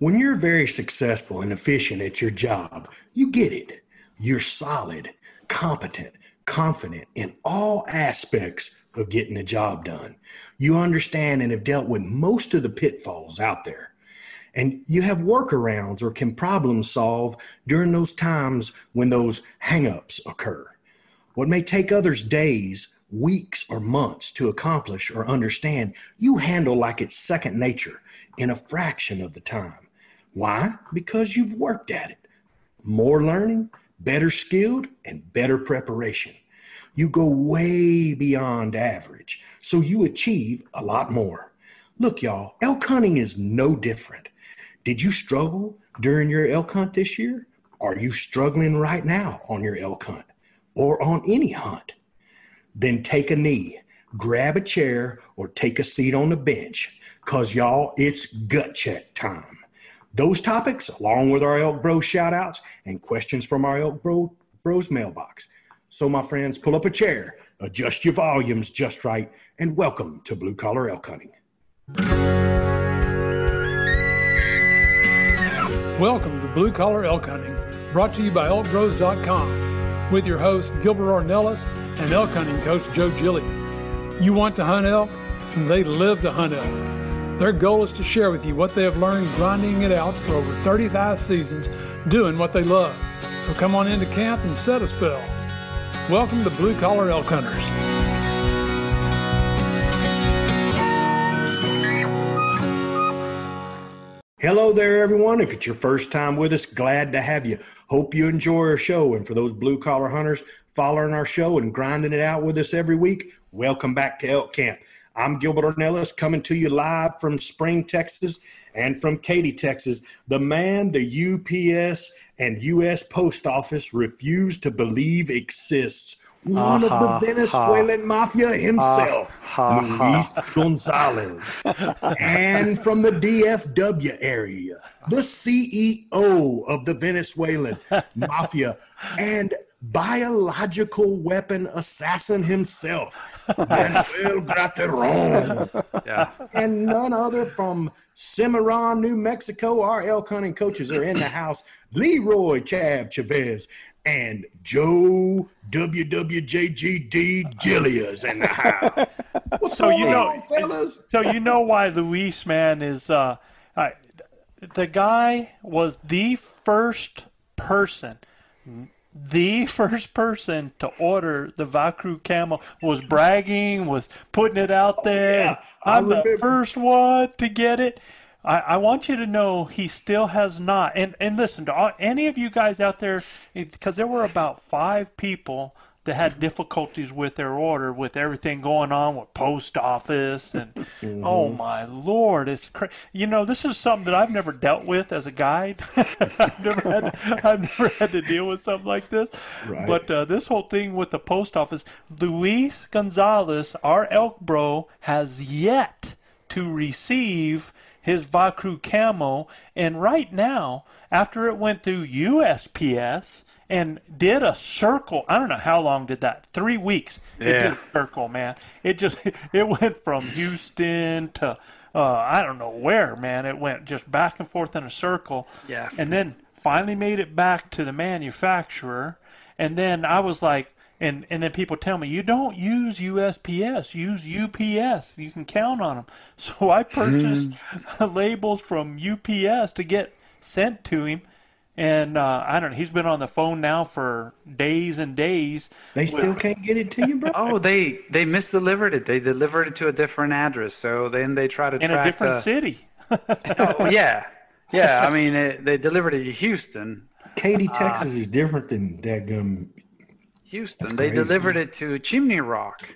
When you're very successful and efficient at your job, you get it. You're solid, competent, confident in all aspects of getting the job done. You understand and have dealt with most of the pitfalls out there. And you have workarounds or can problem solve during those times when those hangups occur. What may take others days, weeks, or months to accomplish or understand, you handle like it's second nature in a fraction of the time. Why? Because you've worked at it. More learning, better skilled, and better preparation. You go way beyond average, so you achieve a lot more. Look, y'all, elk hunting is no different. Did you struggle during your elk hunt this year? Are you struggling right now on your elk hunt or on any hunt? Then take a knee, grab a chair, or take a seat on the bench because, y'all, it's gut check time. Those topics, along with our Elk Bros shout outs and questions from our Elk Bro, Bros mailbox. So, my friends, pull up a chair, adjust your volumes just right, and welcome to Blue Collar Elk Hunting. Welcome to Blue Collar Elk Hunting, brought to you by ElkBros.com, with your host Gilbert Ornelas and elk hunting coach Joe Gilliam. You want to hunt elk, they live to hunt elk. Their goal is to share with you what they have learned grinding it out for over 35 seasons, doing what they love. So come on into camp and set a spell. Welcome to Blue Collar Elk Hunters. Hello there, everyone. If it's your first time with us, glad to have you. Hope you enjoy our show. And for those blue collar hunters following our show and grinding it out with us every week, welcome back to Elk Camp. I'm Gilbert Ornelas coming to you live from Spring, Texas, and from Katy, Texas. The man the UPS and US Post Office refuse to believe exists. One Uh-huh, of the Venezuelan mafia himself, ha. Luis Gonzalez. and from the DFW area, the CEO of the Venezuelan mafia and biological weapon assassin himself, Manuel Grateron. Yeah. And none other from Cimarron, New Mexico. Our elk hunting coaches are in the house. Leroy Chav Chavez and Joe WWJGD Gilliam's in the house. What's So you know- on, fellas? So you know why Luis man is uh, uh the guy was the first person the first person to order the Vakru camel was bragging, was putting it out oh, there. yeah, I I'm the first one to get it. I, I want you to know he still has not. And and listen to all, any of you guys out there, because there were about five people that had difficulties with their order with everything going on with post office and Mm-hmm. oh my lord, it's cra- you know this is something that I've never dealt with as a guide. I've never had I've never had to deal with something like this. Right. But uh, this whole thing with the post office, Luis Gonzalez, our elk bro, has yet to receive his Vacru camo, and right now, after it went through USPS and did a circle, I don't know how long did that? Three weeks. Yeah. It did a circle, man. It just it went from Houston to uh, I don't know where, man. It went just back and forth in a circle. Yeah. And then finally made it back to the manufacturer. And then I was like, and and then people tell me you don't use USPS, use UPS. You can count on them. So I purchased labels from UPS to get sent to him. And uh, I don't know. He's been on the phone now for days and days. They still can't get it to you, bro. Oh, they they misdelivered it. They delivered it to a different address. So then they try to in track a different the- city. Oh, yeah, yeah. I mean, it, they delivered it to Houston. Katy, Texas is different than dadgum. Houston. They delivered it to Chimney Rock.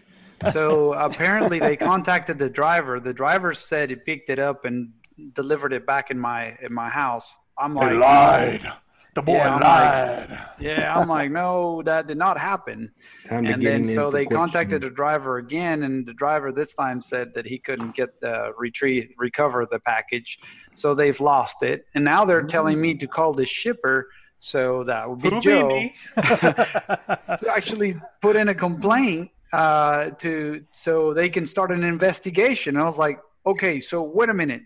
So apparently they contacted the driver. The driver said he picked it up and delivered it back in my in my house. I'm like, lied. The boy Yeah, I'm lied. yeah, I'm like, no, that did not happen. Time And then so they question. contacted the driver again, and the driver this time said that he couldn't get the retrieve recover the package, so they've lost it. And now they're telling me to call the shipper. So that would be Who be Joe me? to actually put in a complaint uh, to so they can start an investigation. And I was like, okay, so wait a minute.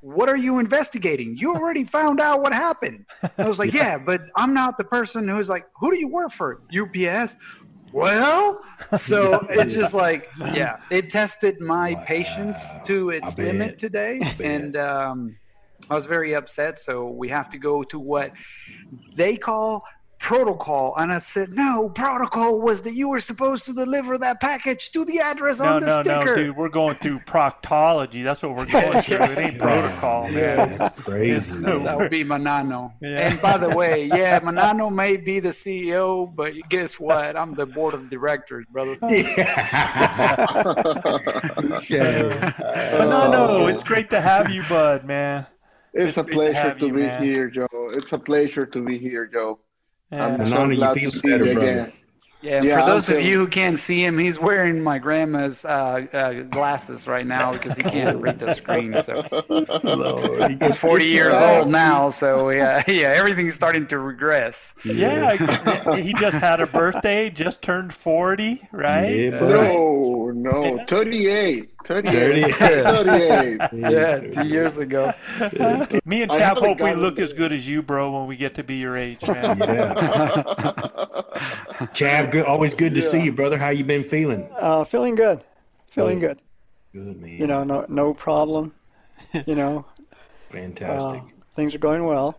What are you investigating? You already found out what happened. I was like, yeah, but I'm not the person who's like, who do you work for? UPS. Well, so it's just like, yeah, it tested my patience to its limit today, and um, I was very upset. So we have to go to what they call protocol, and I said, no, protocol was that you were supposed to deliver that package to the address No, on the no, sticker. no, dude. We're going through proctology. That's what we're going through. It ain't protocol, man. That's crazy. It's- That would be Manano. Yeah. And by the way, yeah, Manano may be the CEO, but guess what? I'm the board of directors, brother. Yeah. Uh, no, no, oh. it's great to have you, bud, man. It's a great to pleasure to you, be man. here, Joe. It's a pleasure to be here, Joe. Yeah. I'm Manano, so you glad feel to see better, you brother. again. Yeah, Yeah, for I'm those of you who can't see him, he's wearing my grandma's uh, uh, glasses right now because he can't read the screen. So he's 40 years old now, so yeah, yeah, everything's starting to regress. Yeah, he just had a birthday, just turned 40, right? Yeah, bro. No, no, 38. 38. 38. Yeah, two years ago. Me and I Chav hope we look as good as you, bro, when we get to be your age, man. Yeah. Chav, good, always good to see you, brother. How you been feeling? Uh, feeling good. Feeling good. Good, man. You know, no no problem. You know, Fantastic. uh, things are going well.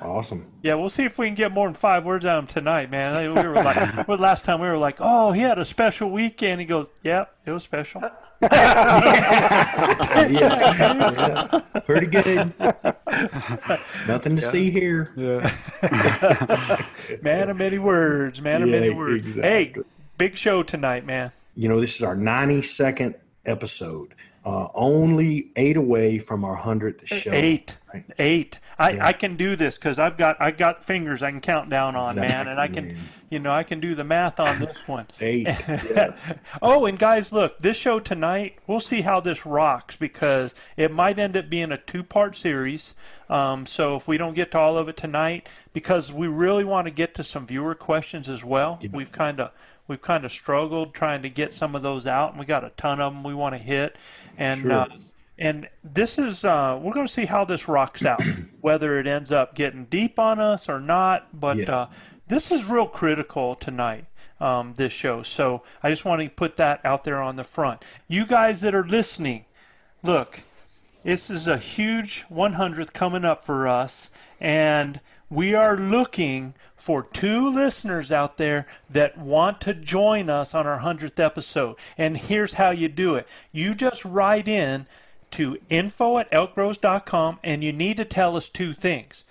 awesome. Yeah, we'll see if we can get more than five words out of him tonight, man. We were like, well, last time we were like, oh, he had a special weekend. He goes, yep, it was special. Yeah. yeah. Pretty good. Nothing to see here. Man of many words, man of many words. Hey, big show tonight, man. You know, this is our 92nd episode. Uh, only eight away from our 100th show. Eight, Right. eight. I, Yeah. I can do this because I've got I got fingers I can count down on, man, and I can, you know, I can do the math on this one. Eight. oh, and guys, look, this show tonight, we'll see how this rocks because it might end up being a two part series. Um, so if we don't get to all of it tonight, because we really want to get to some viewer questions as well, we've kind of we've kind of struggled trying to get some of those out, and we got a ton of them we want to hit, and. Sure. Uh, and this is uh, we're going to see how this rocks out, whether it ends up getting deep on us or not. But Yeah. uh, this is real critical tonight, um, this show. So I just want to put that out there on the front. You guys that are listening, look, this is a huge 100th coming up for us, and we are looking for two listeners out there that want to join us on our 100th episode. And here's how you do it you just write in to info at elkbros.com, and you need to tell us two things.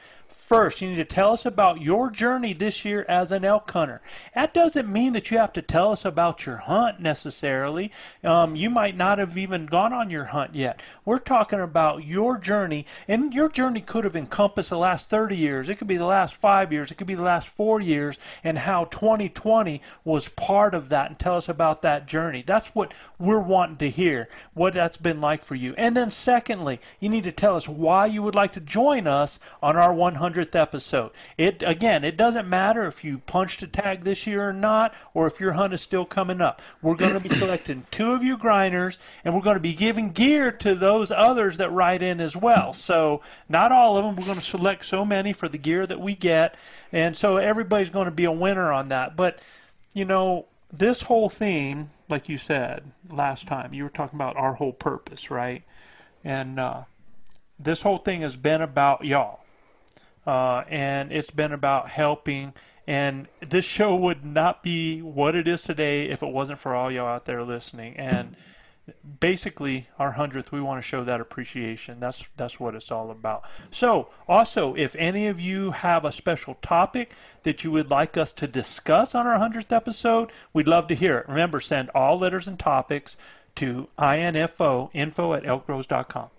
First, you need to tell us about your journey this year as an elk hunter. That doesn't mean that you have to tell us about your hunt necessarily. Um, you might not have even gone on your hunt yet. We're talking about your journey, and your journey could have encompassed the last 30 years. It could be the last five years. It could be the last four years, and how 2020 was part of that. And tell us about that journey. That's what we're wanting to hear, what that's been like for you. And then, secondly, you need to tell us why you would like to join us on our 100 100th episode. It again, it doesn't matter if you punched a tag this year or not, or if your hunt is still coming up. We're going to be selecting two of you grinders, and we're going to be giving gear to those others that write in as well. So not all of them. We're going to select so many for the gear that we get, and so everybody's going to be a winner on that. But you know, this whole thing, like you said last time, you were talking about our whole purpose, right? And uh, this whole thing has been about y'all uh, and it's been about helping. And this show would not be what it is today if it wasn't for all y'all out there listening. And basically, our hundredth, we want to show that appreciation. That's that's what it's all about. So, also, if any of you have a special topic that you would like us to discuss on our hundredth episode, we'd love to hear it. Remember, send all letters and topics to info info at elkbros.com.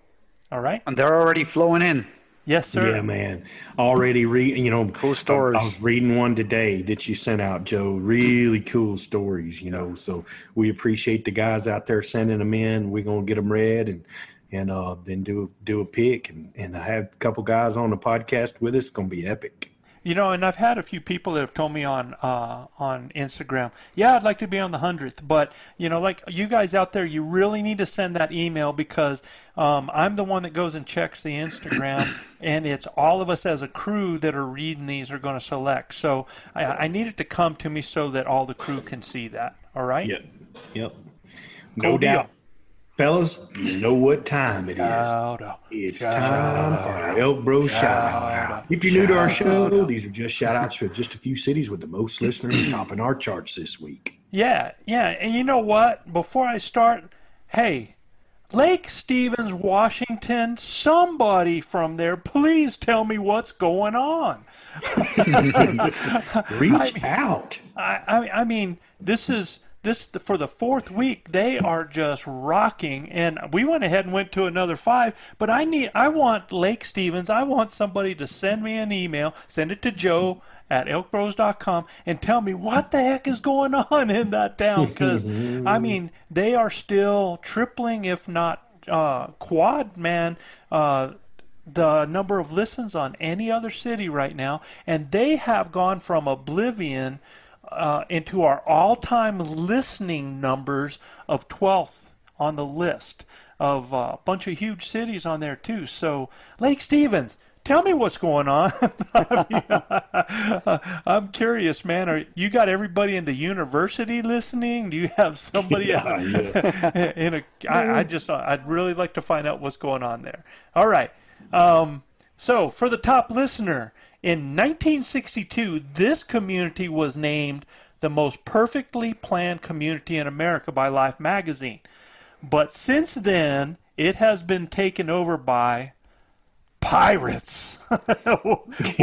All right, and they're already flowing in. Yes, sir. Yeah, man. Already read, you know, cool stories. I, I, was reading one today that you sent out, Joe. Really cool stories, you know. So we appreciate the guys out there sending them in. We're gonna get them read and and uh, then do do a pick and and I have a couple guys on the podcast with us. It's gonna be epic. You know, and I've had a few people that have told me on uh, on Instagram, yeah, I'd like to be on the hundredth, but you know, like you guys out there, you really need to send that email because um, I'm the one that goes and checks the Instagram, and it's all of us as a crew that are reading these are going to select. So I, I need it to come to me so that all the crew can see that. All right. Yep. Yep. No doubt. Fellas, you know what time it is. It's time for Elk Bro shout, shout out. out. If you're new to our show, these are just shout outs for just a few cities with the most listeners topping our charts this week. Yeah, yeah. And you know what? Before I start, hey, Lake Stevens, Washington, somebody from there, please tell me what's going on. Reach I mean, out. I, I, I mean, this is this for the fourth week they are just rocking. And we went ahead and went to another five but i need i want lake stevens. I want somebody to send me an email send it to joe at elkbros.com and tell me what the heck is going on in that town. Because i mean they are still tripling if not uh, quad man. Uh, the number of listens on any other city right now. And they have gone from oblivion uh, into our all-time listening numbers of 12th on the list of uh, a bunch of huge cities on there too. So Lake Stevens, tell me what's going on. I am curious, man. Are you got everybody in the university listening? Do you have somebody yeah, yeah. in a? I, I just I'd really like to find out what's going on there. All right. Um, so for the top listener, in 1962, this community was named the most perfectly planned community in America by Life magazine. But since then, it has been taken over by pirates. well,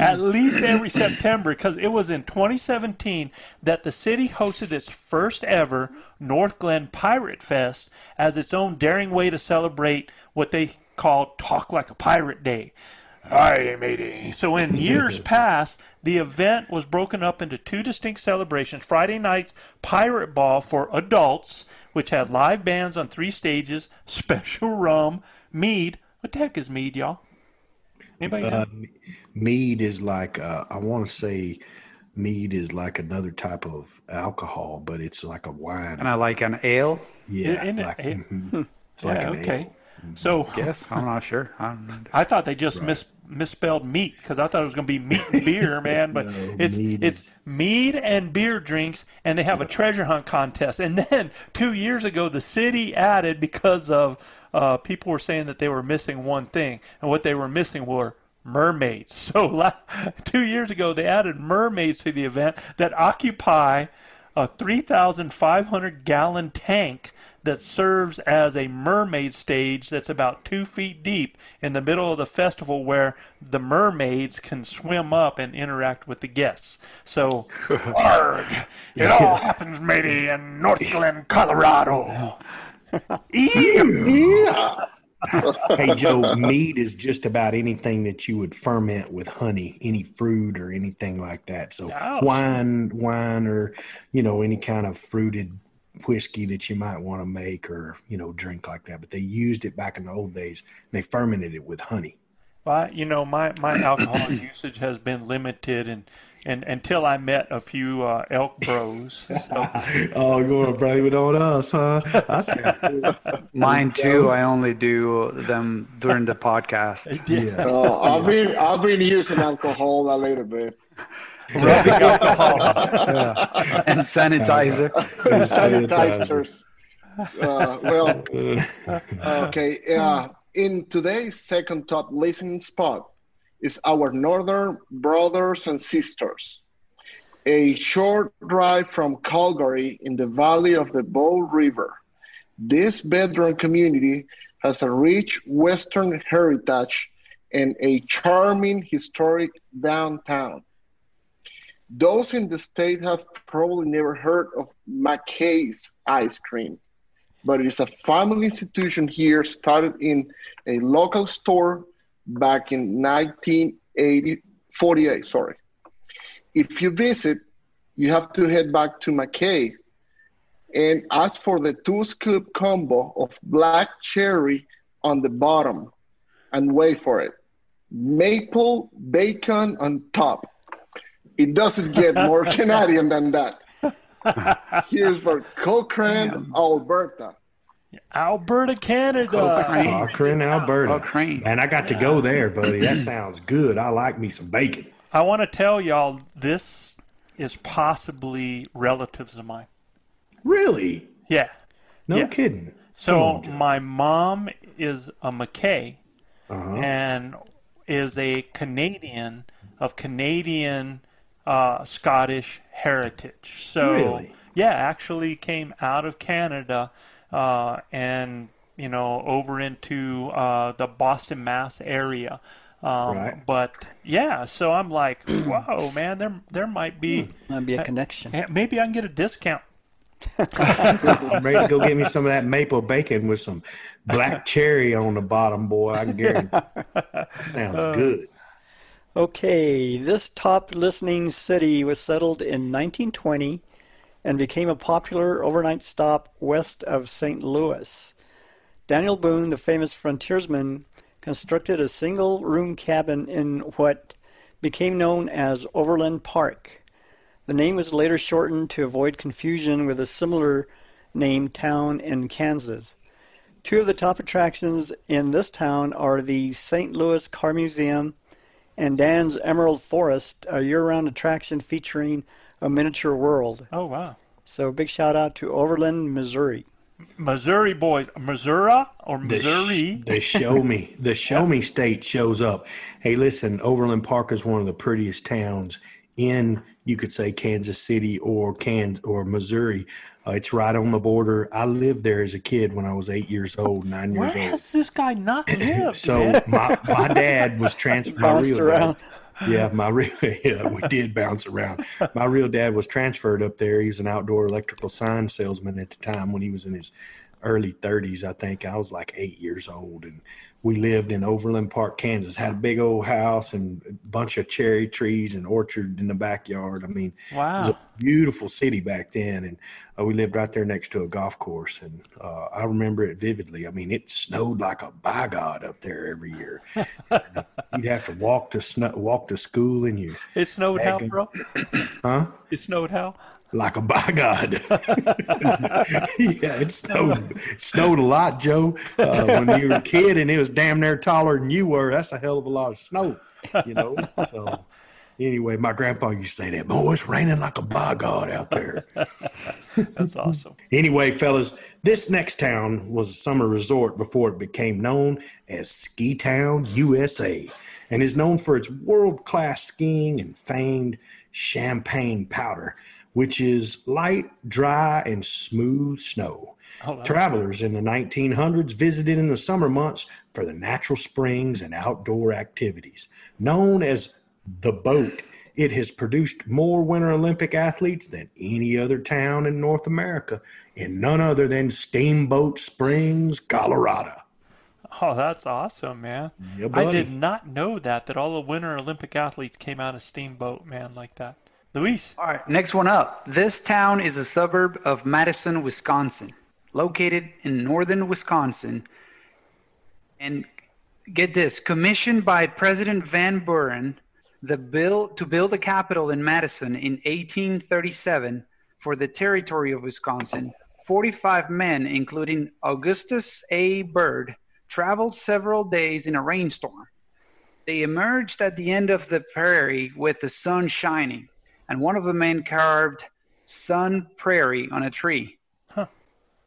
at least every September, because it was in 2017 that the city hosted its first ever Northglenn Pirate Fest as its own daring way to celebrate what they call Talk Like a Pirate Day. Hi, matey. So in years past, the event was broken up into two distinct celebrations. Friday night's Pirate Ball for adults, which had live bands on three stages, special rum, mead. What the heck is mead, y'all? Anybody uh, Mead is like, uh, I want to say mead is like another type of alcohol, but it's like a wine. And I like an ale? Yeah. In, in like, mm-hmm. yeah, like okay. Ale. So yes, I'm not sure. I'm I thought they just right. mis misspelled meat because I thought it was going to be meat and beer, man. But no, it's mead. it's mead and beer drinks, and they have a treasure hunt contest. And then two years ago, the city added because of uh, people were saying that they were missing one thing, and what they were missing were mermaids. So two years ago, they added mermaids to the event that occupy a 3,500 gallon tank that serves as a mermaid stage that's about two feet deep in the middle of the festival where the mermaids can swim up and interact with the guests. So, arg, it all happens maybe in North Glen, Colorado. Yeah. hey Joe, mead is just about anything that you would ferment with honey, any fruit or anything like that. So wine, wine, or you know any kind of fruited whiskey that you might want to make or you know drink like that. But they used it back in the old days. And they fermented it with honey. Well, you know, my, my alcohol usage has been limited and, and until I met a few uh, elk bros. So, oh, going to brave it on us, huh? That's Mine too. I only do them during the podcast. yeah. Uh, I've been I've been using alcohol a little bit. and sanitizer. Sanitizers. Uh, well, okay. Uh, in today's second top listening spot is our northern brothers and sisters. A short drive from Calgary in the valley of the Bow River. This bedroom community has a rich Western heritage and a charming historic downtown. Those in the state have probably never heard of McKay's ice cream, but it is a family institution here started in a local store back in 1948. Sorry. If you visit, you have to head back to McKay and ask for the two scoop combo of black cherry on the bottom and wait for it. Maple bacon on top. It doesn't get more Canadian than that. Here's for Cochrane, Alberta. Alberta, Canada. Cochrane, Alberta. Cochrane. Man, I got to go there, buddy. That sounds good. I like me some bacon. I want to tell y'all this is possibly relatives of mine. Really? Yeah. No Yeah. kidding. So on, my mom is a McKay Uh-huh. and is a Canadian of Canadian uh, Scottish heritage. So Really? yeah, actually came out of Canada uh, and you know over into uh, the Boston, Mass area. Um, Right. But yeah, so I'm like, whoa, man, there there might be That'd be a connection. maybe I can get a discount. I'm ready to go get me some of that maple bacon with some black cherry on the bottom, boy. I can guarantee. Sounds good. Okay, this top listening city was settled in 1920 and became a popular overnight stop west of St. Louis. Daniel Boone, the famous frontiersman, constructed a single room cabin in what became known as Overland Park. The name was later shortened to avoid confusion with a similar named town in Kansas. Two of the top attractions in this town are the St. Louis Car Museum and Dan's Emerald Forest, a year round attraction featuring a miniature world. Oh wow. So, big shout out to Overland, Missouri. Missouri boys, Missouri or The, sh- Missouri? the show me, the show me state shows up. Hey, listen, Overland Park is one of the prettiest towns in, you could say, Kansas City or Kansas or Missouri. Uh, it's right on the border. I lived there as a kid when I was eight years old, nine Where years old. has this guy not lived? So my, my dad was transferred. My real around. Dad, yeah, my real yeah, we did bounce around. My real dad was transferred up there. He's an outdoor electrical sign salesman at the time when he was in his early 30s. I think I was like eight years old, and we lived in Overland Park, Kansas. Had a big old house and a bunch of cherry trees and orchard in the backyard. I mean, wow. it was a beautiful city back then, and uh, we lived right there next to a golf course, and uh, I remember it vividly. I mean, it snowed like a by God up there every year. You'd have to walk to snow, walk to school, and you, It snowed how, bro? huh? It snowed how? Like a by God. yeah, it snowed. Snowed a lot, Joe. Uh, when you were a kid, and it was damn near taller than you were. That's a hell of a lot of snow, you know. So. Anyway, my grandpa used to say that, boy, it's raining like a by God out there. That's awesome. Anyway, fellas, this next town was a summer resort before it became known as Ski Town, USA, and is known for its world class skiing and famed champagne powder, which is light, dry, and smooth snow. Oh, Travelers in the 1900s visited in the summer months for the natural springs and outdoor activities. Known as the boat, it has produced more Winter Olympic athletes than any other town in North America, and none other than Steamboat Springs, Colorado. Oh, that's awesome, man. Yeah, I did not know that that all the Winter Olympic athletes came out of Steamboat, man, like that. Luis. All right, next one up. This town is a suburb of Madison, Wisconsin, located in northern Wisconsin. And get this, commissioned by President Van Buren, the bill to build a capital in Madison in 1837 for the territory of Wisconsin. 45 men, including Augustus A. Bird, traveled several days in a rainstorm. They emerged at the end of the prairie with the sun shining, and one of the men carved Sun Prairie on a tree.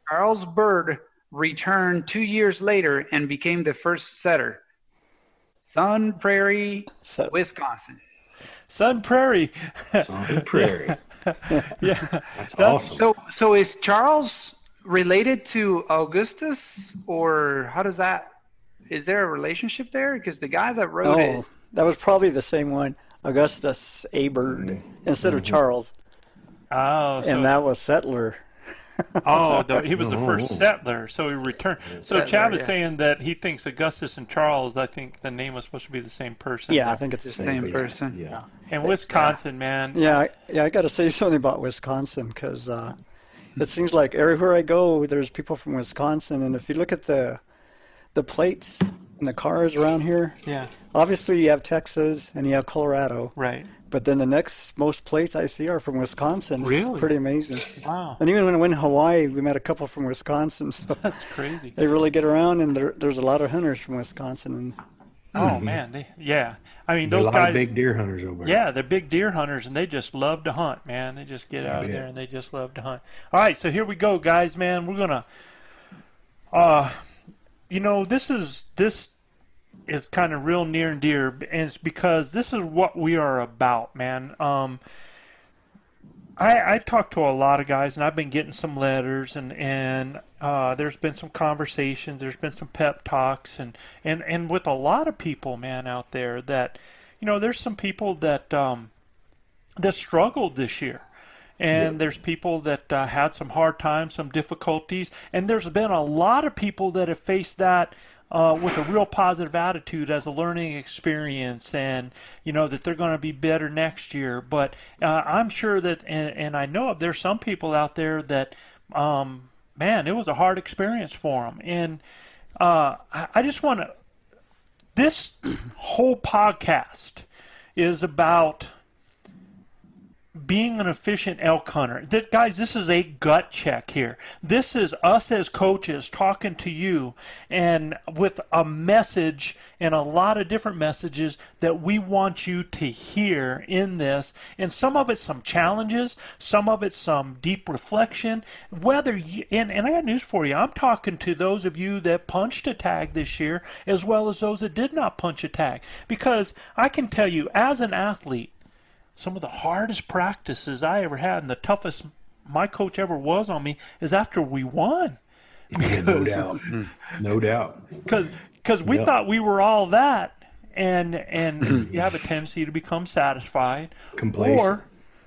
Charles Bird returned two years later and became the first setter. Sun Prairie, So- Wisconsin. Sun Prairie. Sun Prairie. yeah. That's awesome. So, so is Charles related to Augustus, or how does that? Is there a relationship there? Because the guy that wrote Oh, it, that was probably the same one, Augustus A. Bird, mm-hmm. instead of mm-hmm. Charles, Oh, so, and that was settler. oh, the, he was the first mm-hmm. settler, so he returned. So Settler, Chav is yeah. saying that he thinks Augustus and Charles. I think the name was supposed to be the same person. Yeah, I think it's the same. same person. Yeah. And Wisconsin, man. Yeah, yeah, I got to say something about Wisconsin because uh, it seems like everywhere I go, there's people from Wisconsin, and if you look at the the plates and the cars around here, Yeah. Obviously you have Texas and you have Colorado, Right. but then the next most plates I see are from Wisconsin. It's Really? pretty amazing. Wow. And even when I went to Hawaii, we met a couple from Wisconsin, so That's crazy. they really get around, and there, there's a lot of hunters from Wisconsin. And Oh man. They, yeah. I mean, There's those a lot guys. of big deer hunters over there. Yeah, they're big deer hunters, and they just love to hunt, man. They just get out bet. there and they just love to hunt. All right, so here we go, guys, man. We're gonna, uh, you know, this is this is kind of real near and dear, and it's because this is what we are about, man. Um, I, I talked to a lot of guys, and I've been getting some letters, and and uh, there's been some conversations, there's been some pep talks, and and and with a lot of people, man, out there that, you know, there's some people that um, that struggled this year. And there's people that uh, had some hard times, some difficulties, and there's been a lot of people that have faced that uh, with a real positive attitude as a learning experience, and you know that they're going to be better next year. But uh, I'm sure that, and, and I know there's some people out there that, um, man, it was a hard experience for them, and uh, I, I just want to. This whole podcast is about being an efficient elk hunter. That guys, this is a gut check here. This is us as coaches talking to you and with a message and a lot of different messages that we want you to hear in this. And some of it's some challenges, some of it's some deep reflection. Whether you and, and I got news for you. I'm talking to those of you that punched a tag this year as well as those that did not punch a tag. Because I can tell you as an athlete, some of the hardest practices I ever had and the toughest my coach ever was on me is after we won. Yeah, no doubt. Hmm. No doubt. Because we Yep. thought we were all that, and and you have a tendency to become satisfied, Complacent. or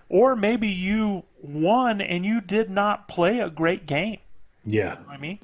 or maybe you won and you did not play a great game. Yeah. I mean,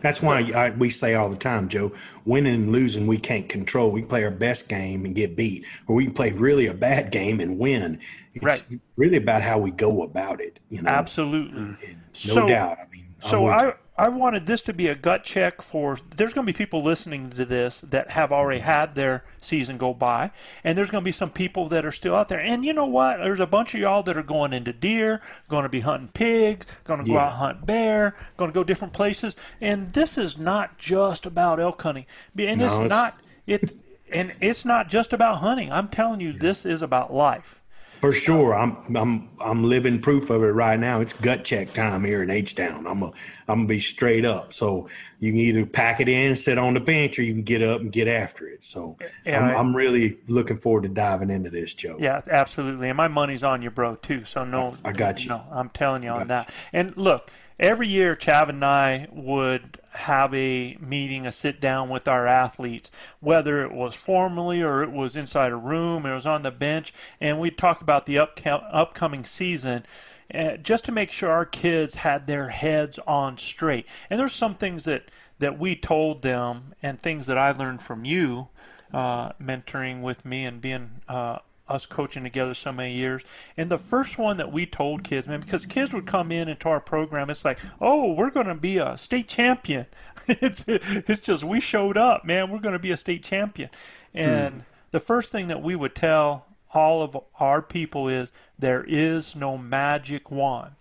That's why I, we say all the time, Joe, winning and losing, we can't control. We can play our best game and get beat, or we can play really a bad game and win. It's Right. really about how we go about it, you know? absolutely. No so, doubt. I mean, So I. I wanted this to be a gut check for. There's going to be people listening to this that have already mm-hmm. had their season go by, and there's going to be some people that are still out there. And you know what? There's a bunch of y'all that are going into deer, going to be hunting pigs, going to go Yeah. out hunt bear, going to go different places. And this is not just about elk hunting, and No, it's- not it. And it's not just about hunting. I'm telling you, this is about life. For sure, I'm I'm I'm living proof of it right now. It's gut check time here in H Town. I'm a, I'm gonna be straight up. So you can either pack it in, sit on the bench, or you can get up and get after it. So Yeah, I'm, I- I'm really looking forward to diving into this, Joe. Yeah, absolutely. And my money's on you, bro, too. So no, I got you. No, I'm telling you on that. And look, every year Chav and I would have a meeting, a sit down with our athletes, whether it was formally or it was inside a room, it was on the bench, and we'd talk about the upcoming season. Uh, just to make sure our kids had their heads on straight. And there's some things that, that we told them and things that I learned from you uh, mentoring with me and being uh, us coaching together so many years. And the first one that we told kids, man, because kids would come in into our program, it's like, oh, we're going to be a state champion. it's it's just we showed up, man. We're going to be a state champion. And hmm. the first thing that we would tell all of our people is there is no magic wand.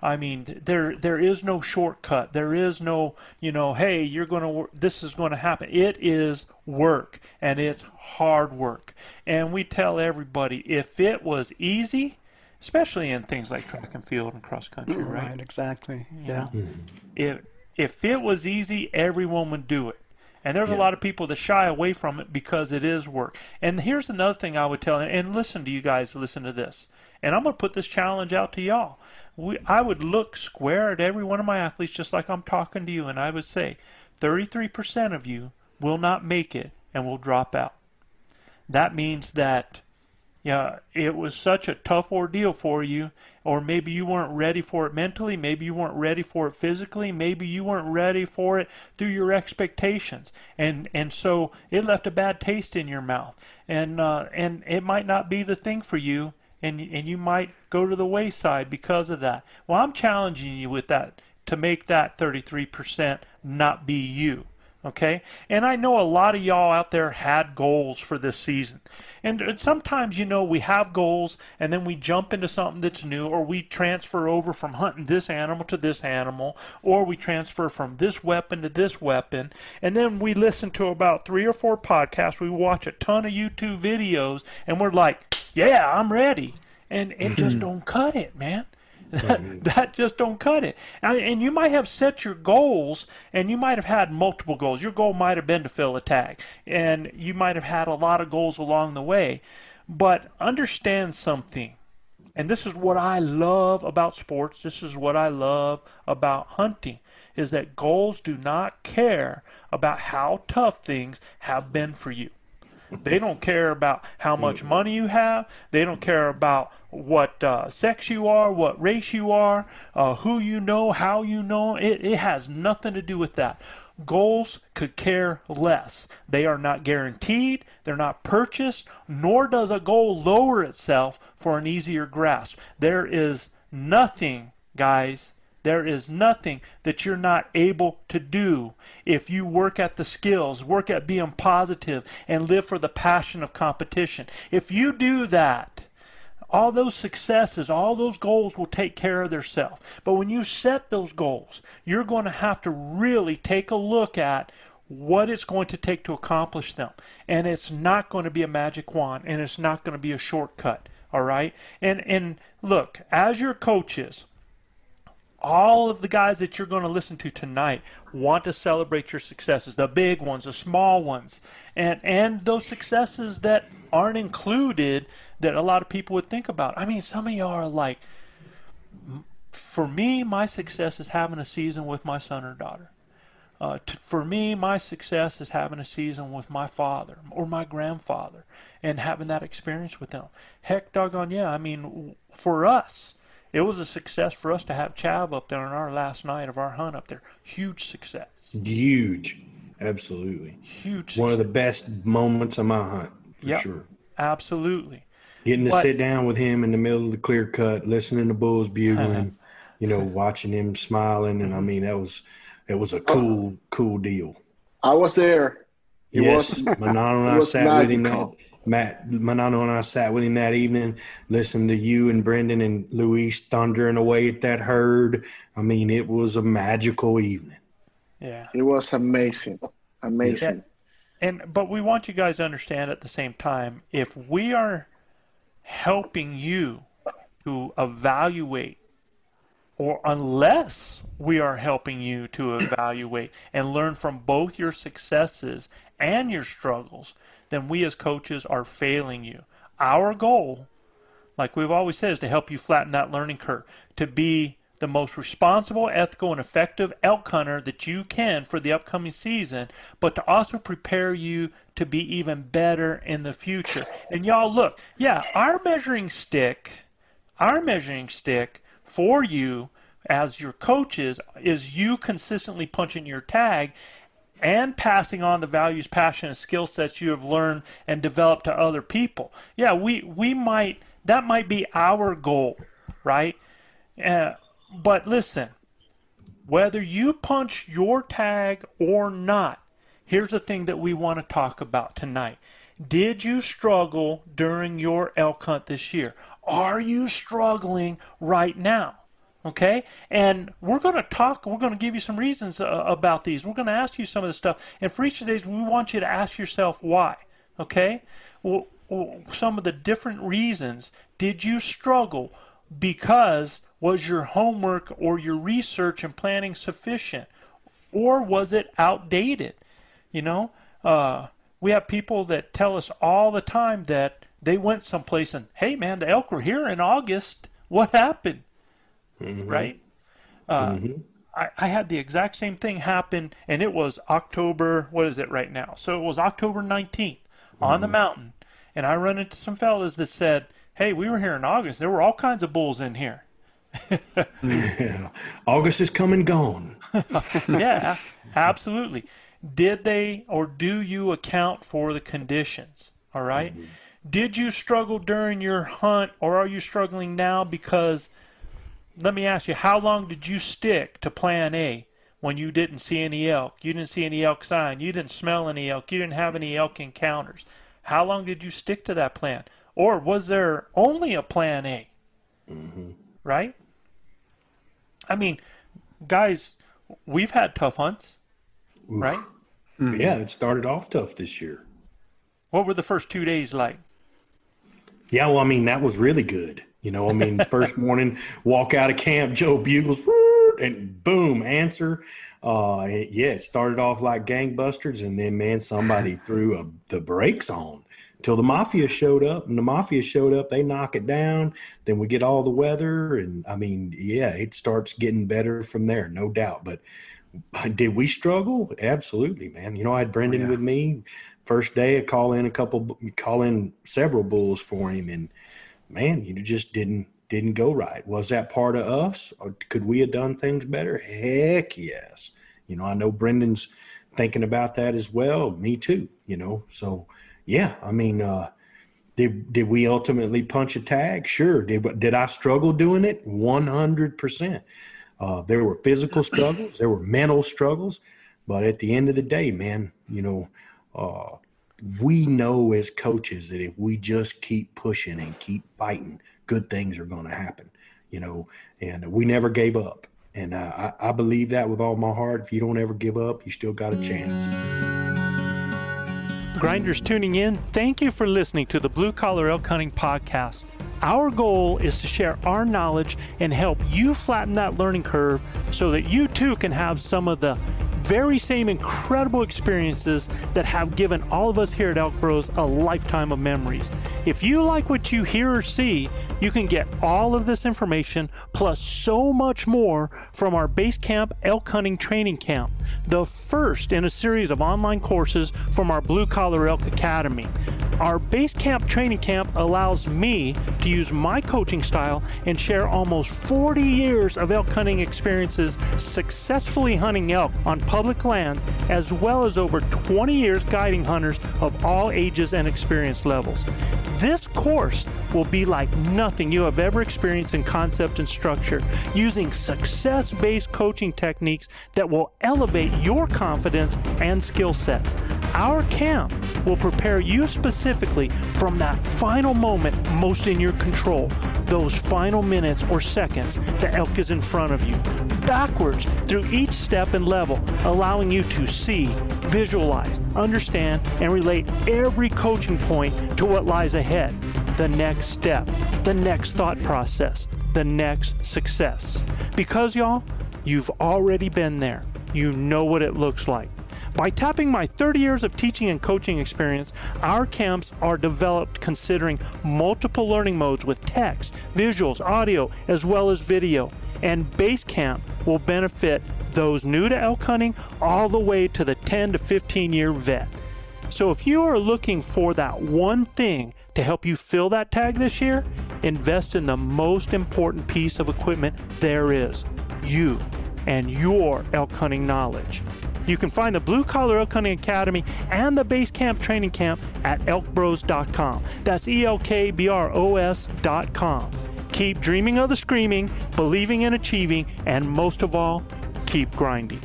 I mean, there there is no shortcut. There is no, you know, hey, you're going to this is going to happen. It is work and it's hard work. And we tell everybody if it was easy, especially in things like track and field and cross country, mm-hmm. right? Right, exactly. Yeah. Mm-hmm. If if it was easy, everyone would do it. And there's yeah. a lot of people that shy away from it because it is work. And here's another thing I would tell and listen to you guys listen to this. And I'm going to put this challenge out to y'all we, I would look square at every one of my athletes just like I'm talking to you, and I would say 33% of you will not make it and will drop out. That means that yeah, it was such a tough ordeal for you, or maybe you weren't ready for it mentally, maybe you weren't ready for it physically, maybe you weren't ready for it through your expectations, and and so it left a bad taste in your mouth, and uh, and it might not be the thing for you, and and you might go to the wayside because of that. Well, I'm challenging you with that to make that 33% not be you. Okay? And I know a lot of y'all out there had goals for this season. And sometimes, you know, we have goals and then we jump into something that's new or we transfer over from hunting this animal to this animal or we transfer from this weapon to this weapon. And then we listen to about three or four podcasts. We watch a ton of YouTube videos and we're like, yeah, I'm ready. And it just mm-hmm. don't cut it, man. That, that just don't cut it. And, and you might have set your goals, and you might have had multiple goals. Your goal might have been to fill a tag, and you might have had a lot of goals along the way. But understand something, and this is what I love about sports. This is what I love about hunting, is that goals do not care about how tough things have been for you. They don't care about how much money you have. They don't care about what uh, sex you are, what race you are, uh, who you know, how you know. It, it has nothing to do with that. Goals could care less. They are not guaranteed, they're not purchased, nor does a goal lower itself for an easier grasp. There is nothing, guys, there is nothing that you're not able to do if you work at the skills, work at being positive, and live for the passion of competition. If you do that, all those successes, all those goals will take care of themselves. But when you set those goals, you're going to have to really take a look at what it's going to take to accomplish them. And it's not going to be a magic wand and it's not going to be a shortcut. All right? And and look, as your coaches, all of the guys that you're going to listen to tonight want to celebrate your successes the big ones the small ones. And and those successes that aren't included that a lot of people would think about. I mean some of y'all are like for me my success is having a season with my son or daughter. Uh, t- for me my success is having a season with my father or my grandfather and having that experience with them. Heck doggone yeah. I mean for us it was a success for us to have Chav up there on our last night of our hunt up there. Huge success. Huge. Absolutely. Huge. One of the best moments of my hunt, for yep, sure. Absolutely. Getting to but, sit down with him in the middle of the clear cut, listening to bulls bugling, you know, watching him smiling, and I mean that was it was a cool, cool deal. I was there. It yes, was, Manano and I sat magical. with him. That, Matt Manano and I sat with him that evening, listened to you and Brendan and Luis thundering away at that herd. I mean, it was a magical evening. Yeah, it was amazing, amazing. Yeah. And but we want you guys to understand at the same time, if we are helping you to evaluate or unless we are helping you to evaluate and learn from both your successes and your struggles, then we as coaches are failing you. Our goal, like we've always said, is to help you flatten that learning curve, to be the most responsible, ethical, and effective elk hunter that you can for the upcoming season, but to also prepare you to be even better in the future. And y'all, look, yeah, our measuring stick, our measuring stick for you as your coaches is you consistently punching your tag and passing on the values, passion, and skill sets you have learned and developed to other people. Yeah, we we might that might be our goal, right? Uh, but listen, whether you punch your tag or not, here's the thing that we want to talk about tonight. Did you struggle during your elk hunt this year? Are you struggling right now? Okay? And we're going to talk, we're going to give you some reasons uh, about these. We're going to ask you some of the stuff. And for each of these, we want you to ask yourself why. Okay? Well, some of the different reasons did you struggle because was your homework or your research and planning sufficient or was it outdated you know uh, we have people that tell us all the time that they went someplace and hey man the elk were here in august what happened mm-hmm. right uh, mm-hmm. I, I had the exact same thing happen and it was october what is it right now so it was october 19th mm-hmm. on the mm-hmm. mountain and I run into some fellas that said, "Hey, we were here in August. There were all kinds of bulls in here." yeah. August is come and gone. yeah, absolutely. Did they or do you account for the conditions? All right? mm-hmm. Did you struggle during your hunt or are you struggling now because let me ask you, how long did you stick to plan A when you didn't see any elk? You didn't see any elk sign, you didn't smell any elk, you didn't have any elk encounters. How long did you stick to that plan? Or was there only a plan A? Mm-hmm. Right? I mean, guys, we've had tough hunts, Oof. right? Mm-hmm. Yeah, it started off tough this year. What were the first two days like? Yeah, well, I mean, that was really good. You know, I mean, first morning, walk out of camp, Joe Bugles, and boom, answer uh, yeah, it started off like gangbusters, and then man, somebody threw a, the brakes on till the mafia showed up. And the mafia showed up, they knock it down. Then we get all the weather, and I mean, yeah, it starts getting better from there, no doubt. But did we struggle? Absolutely, man. You know, I had Brendan oh, yeah. with me first day. I call in a couple, call in several bulls for him, and man, you just didn't didn't go right. Was that part of us? Or could we have done things better? Heck yes. You know, I know Brendan's thinking about that as well. Me too, you know. So yeah, I mean, uh, did did we ultimately punch a tag? Sure. Did did I struggle doing it? One hundred percent. Uh, there were physical struggles, there were mental struggles, but at the end of the day, man, you know, uh, we know as coaches that if we just keep pushing and keep fighting, good things are going to happen, you know, and we never gave up. And uh, I, I believe that with all my heart. If you don't ever give up, you still got a chance. Grinders tuning in, thank you for listening to the Blue Collar Elk Hunting Podcast. Our goal is to share our knowledge and help you flatten that learning curve so that you too can have some of the very same incredible experiences that have given all of us here at Elk Bros a lifetime of memories. If you like what you hear or see, you can get all of this information plus so much more from our Base Camp Elk Hunting Training Camp, the first in a series of online courses from our Blue Collar Elk Academy. Our Base Camp Training Camp allows me to use my coaching style and share almost 40 years of elk hunting experiences successfully hunting elk on public public lands, as well as over 20 years guiding hunters of all ages and experience levels. This course will be like nothing you have ever experienced in concept and structure, using success based coaching techniques that will elevate your confidence and skill sets. Our camp will prepare you specifically from that final moment most in your control, those final minutes or seconds the elk is in front of you, backwards through each step and level allowing you to see, visualize, understand, and relate every coaching point to what lies ahead the next step, the next thought process, the next success. Because, y'all, you've already been there. You know what it looks like. By tapping my 30 years of teaching and coaching experience, our camps are developed considering multiple learning modes with text, visuals, audio, as well as video. and base camp will benefit those new to elk hunting all the way to the 10 to 15 year vet. So if you are looking for that one thing to help you fill that tag this year, invest in the most important piece of equipment there is you and your elk hunting knowledge. You can find the Blue Collar Elk Hunting Academy and the Base Camp Training Camp at elkbros.com. That's E L K B R O S.com. Keep dreaming of the screaming, believing in achieving, and most of all, keep grinding.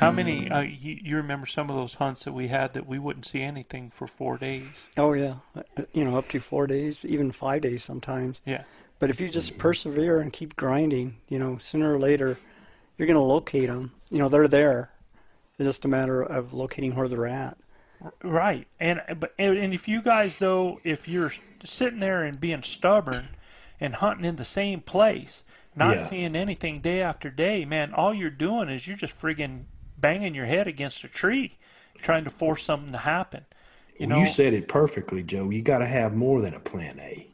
How many? Uh, you, you remember some of those hunts that we had that we wouldn't see anything for four days? Oh yeah, you know, up to four days, even five days sometimes. Yeah. But if you just persevere and keep grinding, you know, sooner or later, you're going to locate them. You know, they're there. It's just a matter of locating where they're at. Right, and but and if you guys though, if you're sitting there and being stubborn and hunting in the same place, not Yeah. seeing anything day after day, man, all you're doing is you're just friggin' banging your head against a tree, trying to force something to happen. You Well, know, you said it perfectly, Joe. You got to have more than a plan A.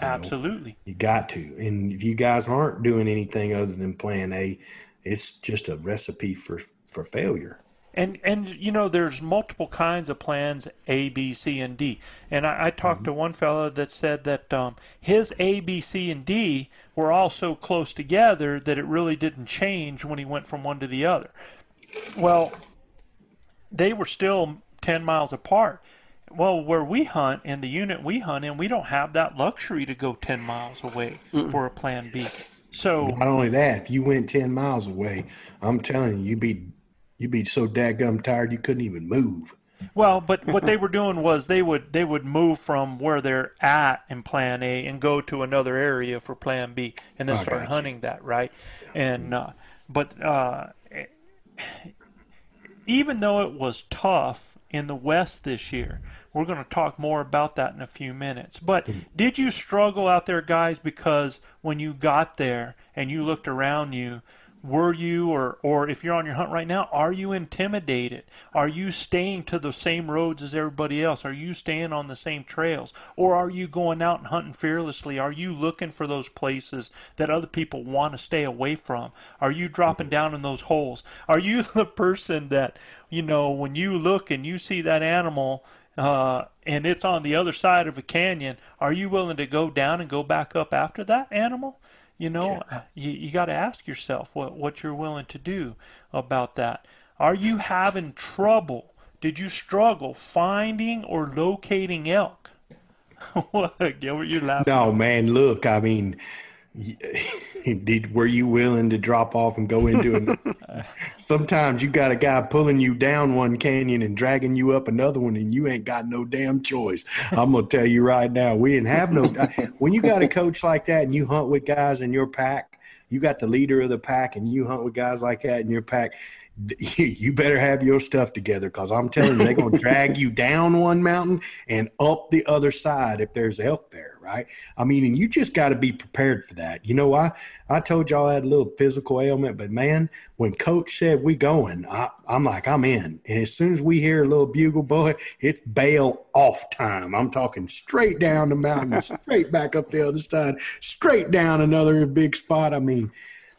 absolutely. You got to. And if you guys aren't doing anything other than plan A, it's just a recipe for for failure. And and you know, there's multiple kinds of plans A, B, C, and D. And I, I talked to one fellow that said that um, his A, B, C, and D were all so close together that it really didn't change when he went from one to the other. Well, they were still ten miles apart. Well, where we hunt in the unit we hunt in, we don't have that luxury to go ten miles away for a plan B. So Not only that, if you went ten miles away, I'm telling you, you'd be you'd be so dadgum tired you couldn't even move. Well, but what they were doing was they would they would move from where they're at in Plan A and go to another area for Plan B, and then start got you. hunting that right. And uh, but uh, even though it was tough in the West this year, we're going to talk more about that in a few minutes. But did you struggle out there, guys? Because when you got there and you looked around you, were you or or if you're on your hunt right now are you intimidated? Are you staying to the same roads as everybody else? Are you staying on the same trails? Or are you going out and hunting fearlessly? Are you looking for those places that other people want to stay away from? Are you dropping down in those holes? Are you the person that you know when you look and you see that animal uh, and it's on the other side of a canyon are you willing to go down and go back up after that animal you know, uh, you, you got to ask yourself what, what you're willing to do about that. Are you having trouble? Did you struggle finding or locating elk? what, Gilbert, you're laughing? No, man, look, I mean, did were you willing to drop off and go into it? Sometimes you got a guy pulling you down one canyon and dragging you up another one, and you ain't got no damn choice. I'm gonna tell you right now, we didn't have no. When you got a coach like that and you hunt with guys in your pack, you got the leader of the pack, and you hunt with guys like that in your pack. You better have your stuff together because I'm telling you, they're going to drag you down one mountain and up the other side if there's elk there, right? I mean, and you just got to be prepared for that. You know, I I told y'all I had a little physical ailment, but man, when Coach said we going, I, I'm like I'm in. And as soon as we hear a little bugle boy, it's bail off time. I'm talking straight down the mountain, straight back up the other side, straight down another big spot. I mean.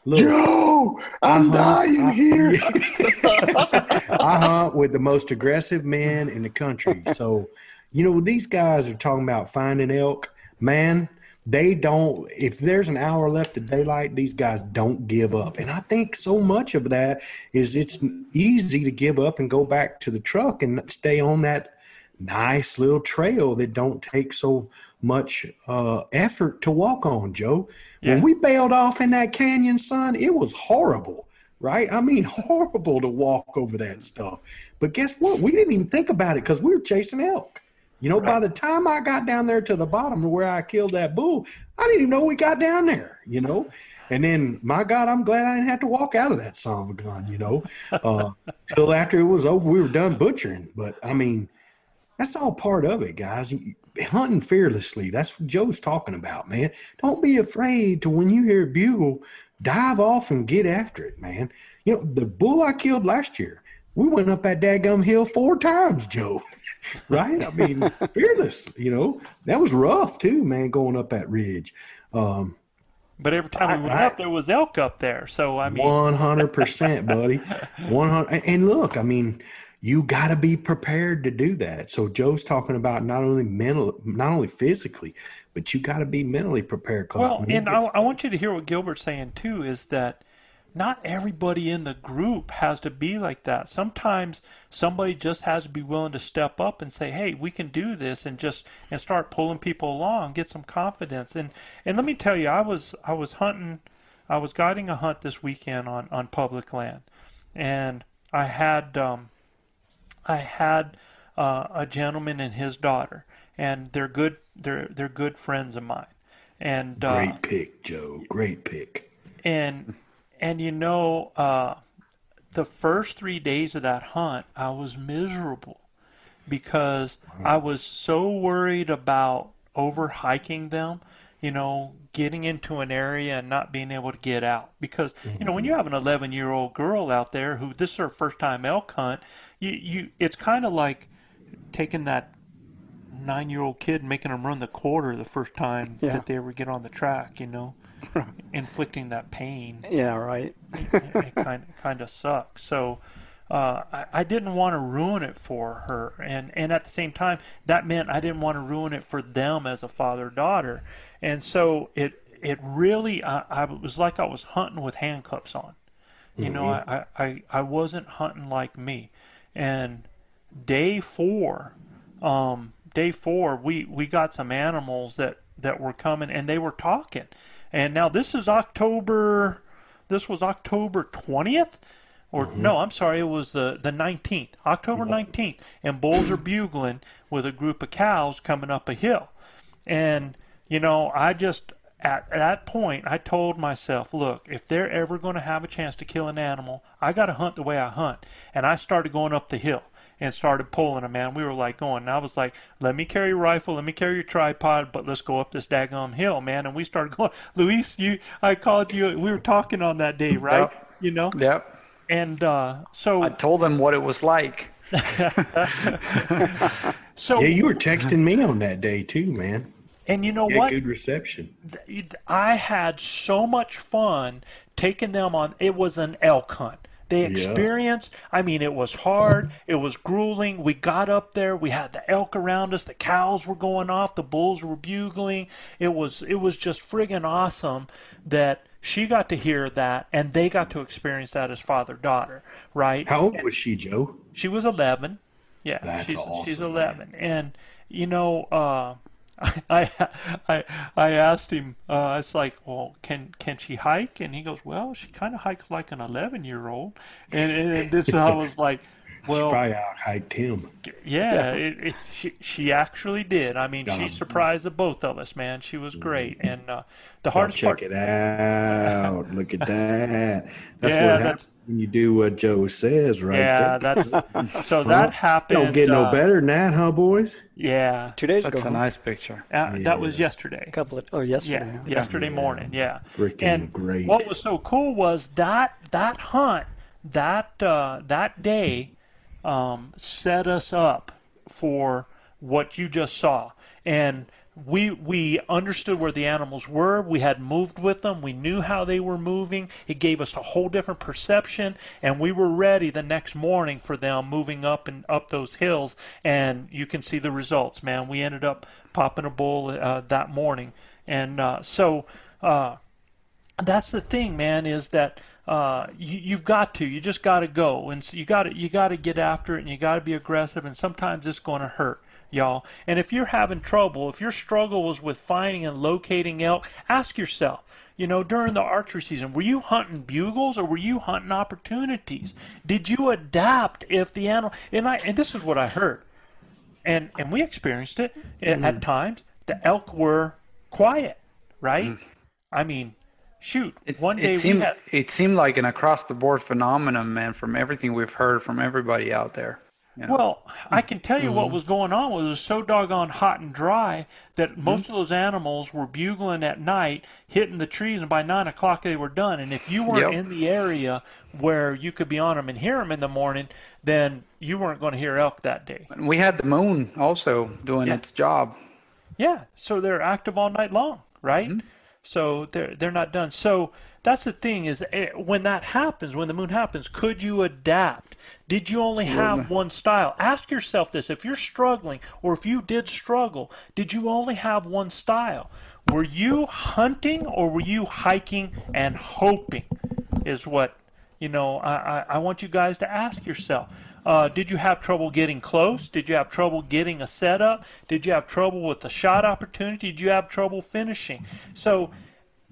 Look, Joe, I'm Uh-huh. dying I- here. I hunt with the most aggressive men in the country. So, you know, these guys are talking about finding elk. Man, they don't, if there's an hour left of daylight, these guys don't give up. And I think so much of that is it's easy to give up and go back to the truck and stay on that nice little trail that don't take so much uh, effort to walk on, Joe. Yeah. When we bailed off in that canyon, son, it was horrible, right? I mean, horrible to walk over that stuff. But guess what? We didn't even think about it because we were chasing elk. You know, by the time I got down there to the bottom to where I killed that bull, I didn't even know we got down there, you know? And then, my God, I'm glad I didn't have to walk out of that son of a gun, you know? Uh, till after it was over, we were done butchering. But, I mean, that's all part of it, guys. Hunting fearlessly. That's what Joe's talking about, man. Don't be afraid to when you hear a bugle, dive off and get after it, man. You know, the bull I killed last year, we went up that daggum hill four times, Joe. right? I mean, fearless. You know, that was rough too, man, going up that ridge. Um, but every time I, we went I, up, there was elk up there. So I mean, one hundred percent, buddy. One hundred. And look, I mean, you got to be prepared to do that. So Joe's talking about not only mental, not only physically, but you got to be mentally prepared. Well, and I, I want you to hear what Gilbert's saying too. Is that not everybody in the group has to be like that. Sometimes somebody just has to be willing to step up and say, "Hey, we can do this," and just and start pulling people along, get some confidence. And and let me tell you, I was I was hunting, I was guiding a hunt this weekend on on public land, and I had um, I had uh, a gentleman and his daughter, and they're good they're they're good friends of mine. And uh, great pick, Joe. Great pick. And and you know, uh, the first three days of that hunt, I was miserable because I was so worried about over hiking them, you know, getting into an area and not being able to get out. Because, you know, when mm-hmm. you have an 11 year old girl out there who this is her first time elk hunt, you, you it's kind of like taking that nine year old kid and making them run the quarter the first time yeah. that they ever get on the track, you know inflicting that pain. Yeah, right. it, it kind kind of sucks. So uh, I, I didn't want to ruin it for her, and and at the same time, that meant I didn't want to ruin it for them as a father daughter, and so it it really I, I was like I was hunting with handcuffs on. You mm-hmm. know, I, I I wasn't hunting like me, and day four, um, day four, we we got some animals that that were coming, and they were talking and now this is October. This was October twentieth, or mm-hmm. no, I'm sorry, it was the the nineteenth, October nineteenth, and bulls are bugling with a group of cows coming up a hill, and you know, I just at, at that point, I told myself, look, if they're ever going to have a chance to kill an animal, I got to hunt the way I hunt. And I started going up the hill and started pulling them, man. We were like going. And I was like, let me carry your rifle, let me carry your tripod, but let's go up this daggum hill, man. And we started going. Luis, you, I called you. We were talking on that day, right? Yep. You know. Yep. And uh, so I told them what it was like. so yeah, you were texting me on that day too, man. And you know what? Good reception. I had so much fun taking them on. It was an elk hunt. They experienced, yeah. I mean, it was hard. It was grueling. We got up there. We had the elk around us. The cows were going off. The bulls were bugling. It was, it was just friggin' awesome that she got to hear that and they got to experience that as father daughter, right? How old and was she, Joe? She was 11. Yeah. That's she's, awesome. She's 11. Man. And, you know, uh, I, I, I asked him. Uh, I was like, "Well, can can she hike?" And he goes, "Well, she kind of hikes like an eleven year old." And, and this I was like, "Well, she probably out hiked him." Yeah, yeah. It, it, she she actually did. I mean, she surprised the both of us, man. She was great, and uh, the hardest check part. Check it out! Look at that. That's yeah, what happens when you do what Joe says, right? Yeah, there. that's so that happened. Don't get no uh, better than that, huh, boys? Yeah, two days that's ago. a nice picture. Uh, yeah. That was yesterday. A couple of oh yesterday. Yeah, yesterday yeah. morning. Yeah, freaking and great. What was so cool was that that hunt that uh, that day um, set us up for what you just saw, and we we understood where the animals were. We had moved with them. We knew how they were moving. It gave us a whole different perception, and we were ready the next morning for them moving up and up those hills. And you can see the results, man. We ended up popping a bull uh, that morning, and uh, so uh, that's the thing, man. Is that uh, you, you've got to. You just got to go, and so you got to you got to get after it, and you got to be aggressive. And sometimes it's going to hurt y'all. And if you're having trouble, if your struggle was with finding and locating elk, ask yourself, you know, during the archery season, were you hunting bugles or were you hunting opportunities? Did you adapt if the animal and I and this is what I heard. And and we experienced it mm-hmm. at times. The elk were quiet, right? Mm. I mean, shoot, it, one day it seemed, had, it seemed like an across the board phenomenon, man, from everything we've heard from everybody out there. You know? Well, I can tell you what was going on was it was so doggone hot and dry that most of those animals were bugling at night, hitting the trees, and by nine o'clock they were done. And if you weren't Yep. in the area where you could be on them and hear them in the morning, then you weren't going to hear elk that day. And we had the moon also doing Yeah. its job. Yeah, so they're active all night long, right? Mm-hmm. So they're they're not done. So that's the thing is eh, when that happens, when the moon happens, could you adapt? Did you only have one style? Ask yourself this: if you're struggling, or if you did struggle, did you only have one style? Were you hunting or were you hiking and hoping? Is what you know. I I, I want you guys to ask yourself. Uh, did you have trouble getting close? Did you have trouble getting a setup? Did you have trouble with the shot opportunity? Did you have trouble finishing? So,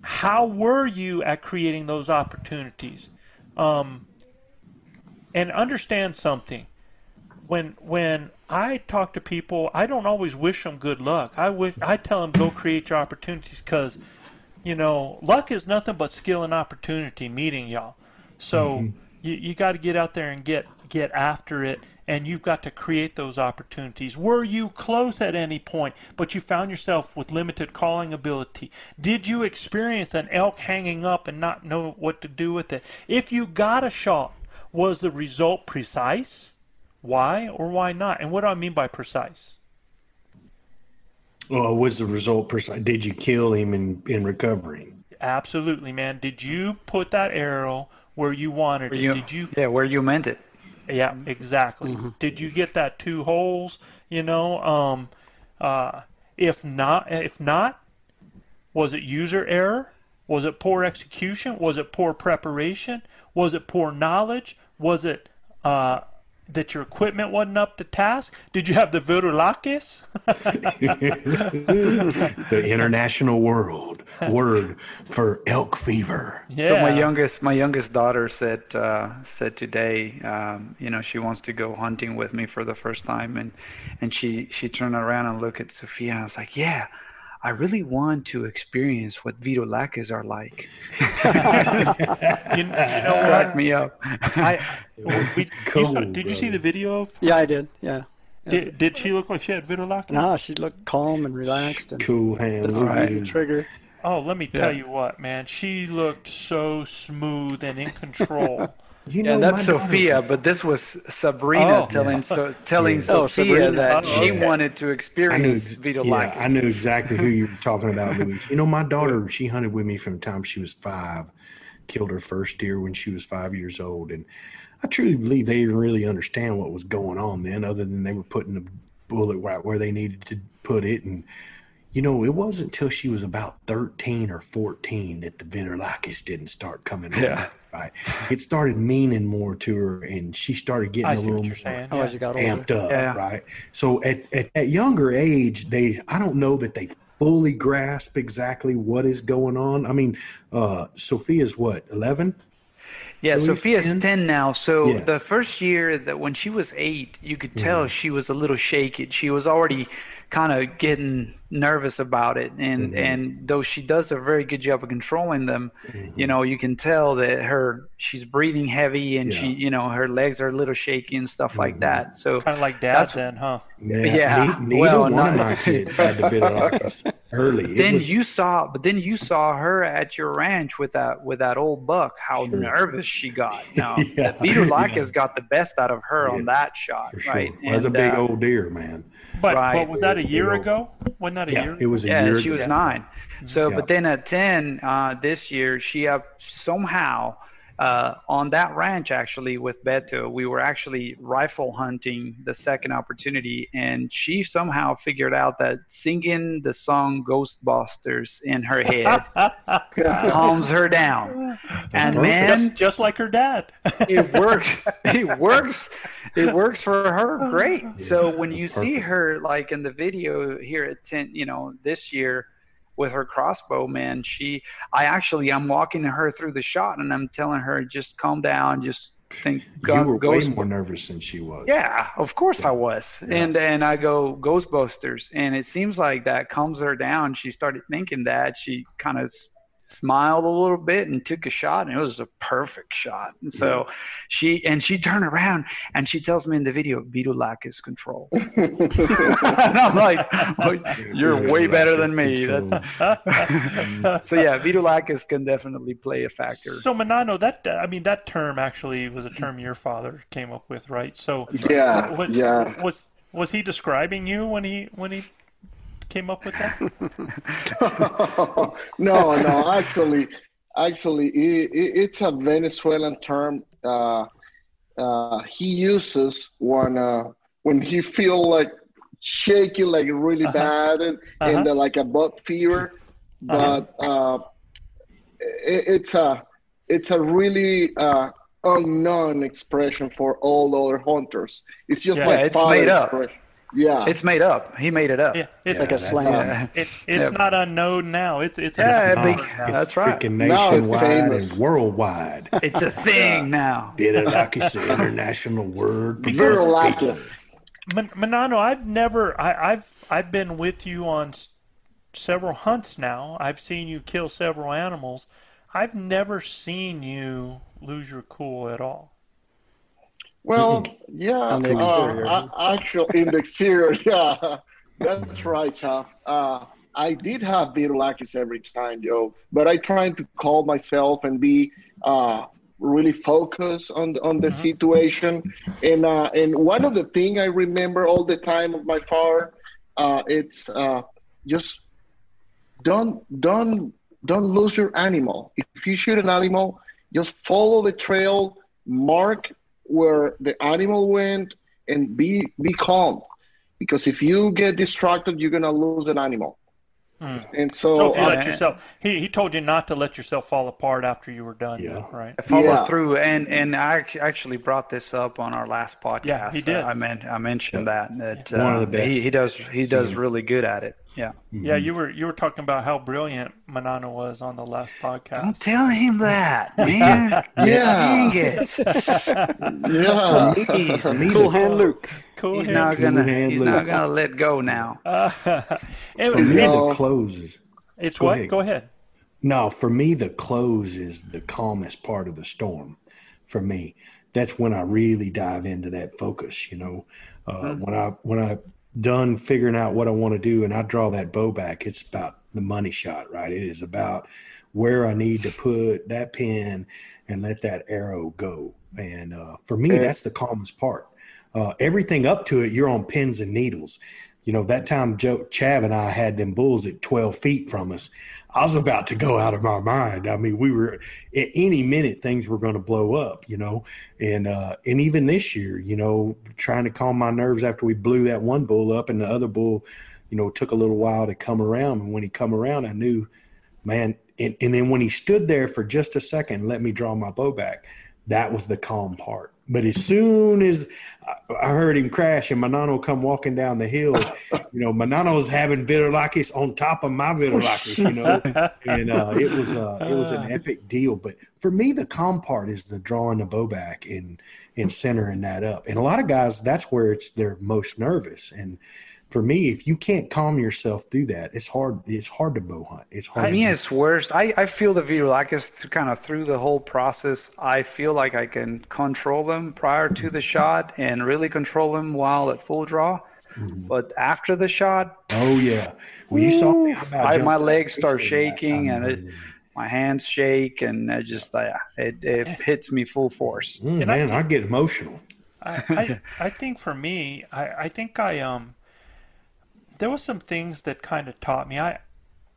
how were you at creating those opportunities? Um, and understand something. When when I talk to people, I don't always wish them good luck. I wish I tell them go create your opportunities because, you know, luck is nothing but skill and opportunity meeting y'all. So you you got to get out there and get get after it, and you've got to create those opportunities. Were you close at any point, but you found yourself with limited calling ability? Did you experience an elk hanging up and not know what to do with it? If you got a shot, was the result precise? Why or why not? And what do I mean by precise? Well, was the result precise? Did you kill him in, in recovering? Absolutely, man. Did you put that arrow where you wanted Where it? Did you Yeah, where you meant it. Yeah, exactly. Did you get that two holes? You know, um, uh, if not, if not, was it user error? Was it poor execution? Was it poor preparation? Was it poor knowledge? Was it uh, that your equipment wasn't up to task? Did you have the Vitulakis? the international world word for elk fever. yeah. So my youngest, my youngest daughter said uh, said today, um, you know, she wants to go hunting with me for the first time, and and she she turned around and looked at Sophia, and I was like, yeah. I really want to experience what Vitulakis are like. you, you know Crack what? me up. I, we, you saw, did you see the video of? Yeah, I did. Yeah. Did, did she look like she had Vito Vitulakis? No, she looked calm and relaxed and Cool hand. just Look the trigger. Oh, let me tell Yeah. you what, man. She looked so smooth and in control. You Yeah, that's my daughter- Sophia, but this was Sabrina Oh. telling so, telling Yeah. Oh, Sophia Sabrina. that Oh, she okay. wanted to I knew, experience ex- Vito yeah, I knew exactly who you were talking about, Luis. You know, my daughter, she hunted with me from the time she was five, killed her first deer when she was five years old. And I truly believe they didn't really understand what was going on then, other than they were putting the bullet right where they needed to put it. And, you know, it wasn't until she was about 13 or 14 that the Vitulakis didn't start coming on. Yeah. Right. It started meaning more to her, and she started getting I a see little what you're more saying. Oh, yeah. as you got older. amped up, Yeah. right? So at, at at younger age, they I don't know that they fully grasp exactly what is going on. I mean, uh Sophia's what, eleven? Yeah, Luis, Sophia's 10? 10 now. So Yeah. the first year that when she was eight, you could tell she was a little shaky. She was already kind of getting nervous about it. And, mm-hmm. and though she does a very good job of controlling them, mm-hmm. you know, you can tell that her, she's breathing heavy and she, you know, her legs are a little shaky and stuff like mm-hmm. that. So Kind of like dad then, huh? Yeah, ne- neither well, one not- of my kids had the Vitulakis early. Then was- you saw but then you saw her at your ranch with that with that old buck how Sure. nervous she got now Yeah, Vitulakis yeah. got the best out of her on that shot for sure. right was a big uh, old deer, man. But Right. but was that a year ago? Wasn't that a Yeah, year? it was a year. yeah year. she was nine so Yeah. but then at 10 uh, this year she up somehow uh, on that ranch actually with Beto, we were actually rifle hunting the second opportunity, and she somehow figured out that singing the song Ghostbusters in her head calms her down. And man, just, just like her dad. it works. It works. It works for her great. So when you see her like in the video here at ten, you know, this year with her crossbow, man, she. I actually, I'm walking her through the shot, and I'm telling her, just calm down, just think. You were go, way more nervous than she was. yeah, of course I was. And and I go Ghostbusters, and it seems like that calms her down. She started thinking that. She kind of smiled a little bit and took a shot and it was a perfect shot. And so yeah. she and she turned around and she tells me in the video Vitulakis control. And i'm like oh, you're way better than me. so yeah Vitulakis can definitely play a factor. So manano that i mean that term actually was a term your father came up with right? So yeah what, yeah. was was he describing you when he when he came up with that? no, no. Actually, actually, it, it, it's a Venezuelan term. Uh, uh, he uses when uh, when he feel like shaking, like really uh-huh. bad, and, uh-huh. and uh, like a butt fever. Uh-huh. But uh, it, it's a it's a really uh, unknown expression for all other hunters. It's just yeah, like it's made expression. Up. Yeah, it's made up. He made it up. Yeah, it's yeah, like a slang. It, it's yeah. not unknown now. It's it's yeah, big, that's right. Freaking nationwide and worldwide. It's a thing now. Vitulakis, an international word. Vitulakis. Manano, I've never. I, I've I've been with you on several hunts now. I've seen you kill several animals. I've never seen you lose your cool at all. Well, yeah, on the exterior. Uh, actual in the exterior, yeah, that's right, Chuck. Uh, I did have Vitulakis every time, Joe, but I tried to calm myself and be uh, really focused on on the mm-hmm. situation. And uh, and one of the thing I remember all the time of my father, uh, it's uh, just don't don't don't lose your animal. If you shoot an animal, just follow the trail, mark where the animal went and be be calm. Because if you get distracted you're gonna lose an animal. Hmm. and so, so if you uh, let yourself he, he told you not to let yourself fall apart after you were done yeah. right? Follow yeah. through and and i actually brought this up on our last podcast yeah he did. I mean i mentioned that that one of the uh, best. he, he does he does really good at it yeah. Mm-hmm. Yeah, you were you were talking about how brilliant Manano was on the last podcast. Don't tell him that, man. yeah. Dang it. yeah. Me, cool hand Luke. Cool he's hand. not gonna he's Luke. not gonna let go now. Uh, it, for me, the closes. It's go what? Ahead. Go ahead. No, for me, the close is the calmest part of the storm. For me, that's when I really dive into that focus. You know, uh, mm-hmm. when I when I done figuring out what I want to do and I draw that bow back, it's about the money shot, right? It is about where I need to put that pin and let that arrow go. And uh, for me, that's the calmest part. Uh, everything up to it, you're on pins and needles. You know, that time Joe Chav and I had them bulls at 12 feet from us. I was about to go out of my mind. I mean, we were at any minute things were going to blow up, you know, and uh, and even this year, you know, trying to calm my nerves after we blew that one bull up, and the other bull, you know, took a little while to come around. And when he come around, I knew, man. And, and then when he stood there for just a second, let me draw my bow back. That was the calm part but as soon as I heard him crash and Manano come walking down the hill, you know, Manano's having Vitulakis on top of my Vitulakis, you know, and uh, it was uh, it was an epic deal. But for me, the calm part is the drawing the bow back and and centering that up. And a lot of guys, that's where it's they're most nervous. And for me, if you can't calm yourself through that, it's hard. It's hard to bow hunt. It's hard. I mean, it's worse. I, I feel the Vitulakis kind of through the whole process. I feel like I can control them prior to the shot and really control them while at full draw. Mm-hmm. But after the shot, oh yeah, well, you saw me I, my legs start shaking and it, my hands shake and it just yeah, it, it hits me full force. Mm, man, I, think, I, get emotional. I, I, I think for me, I, I think I um there was some things that kind of taught me. I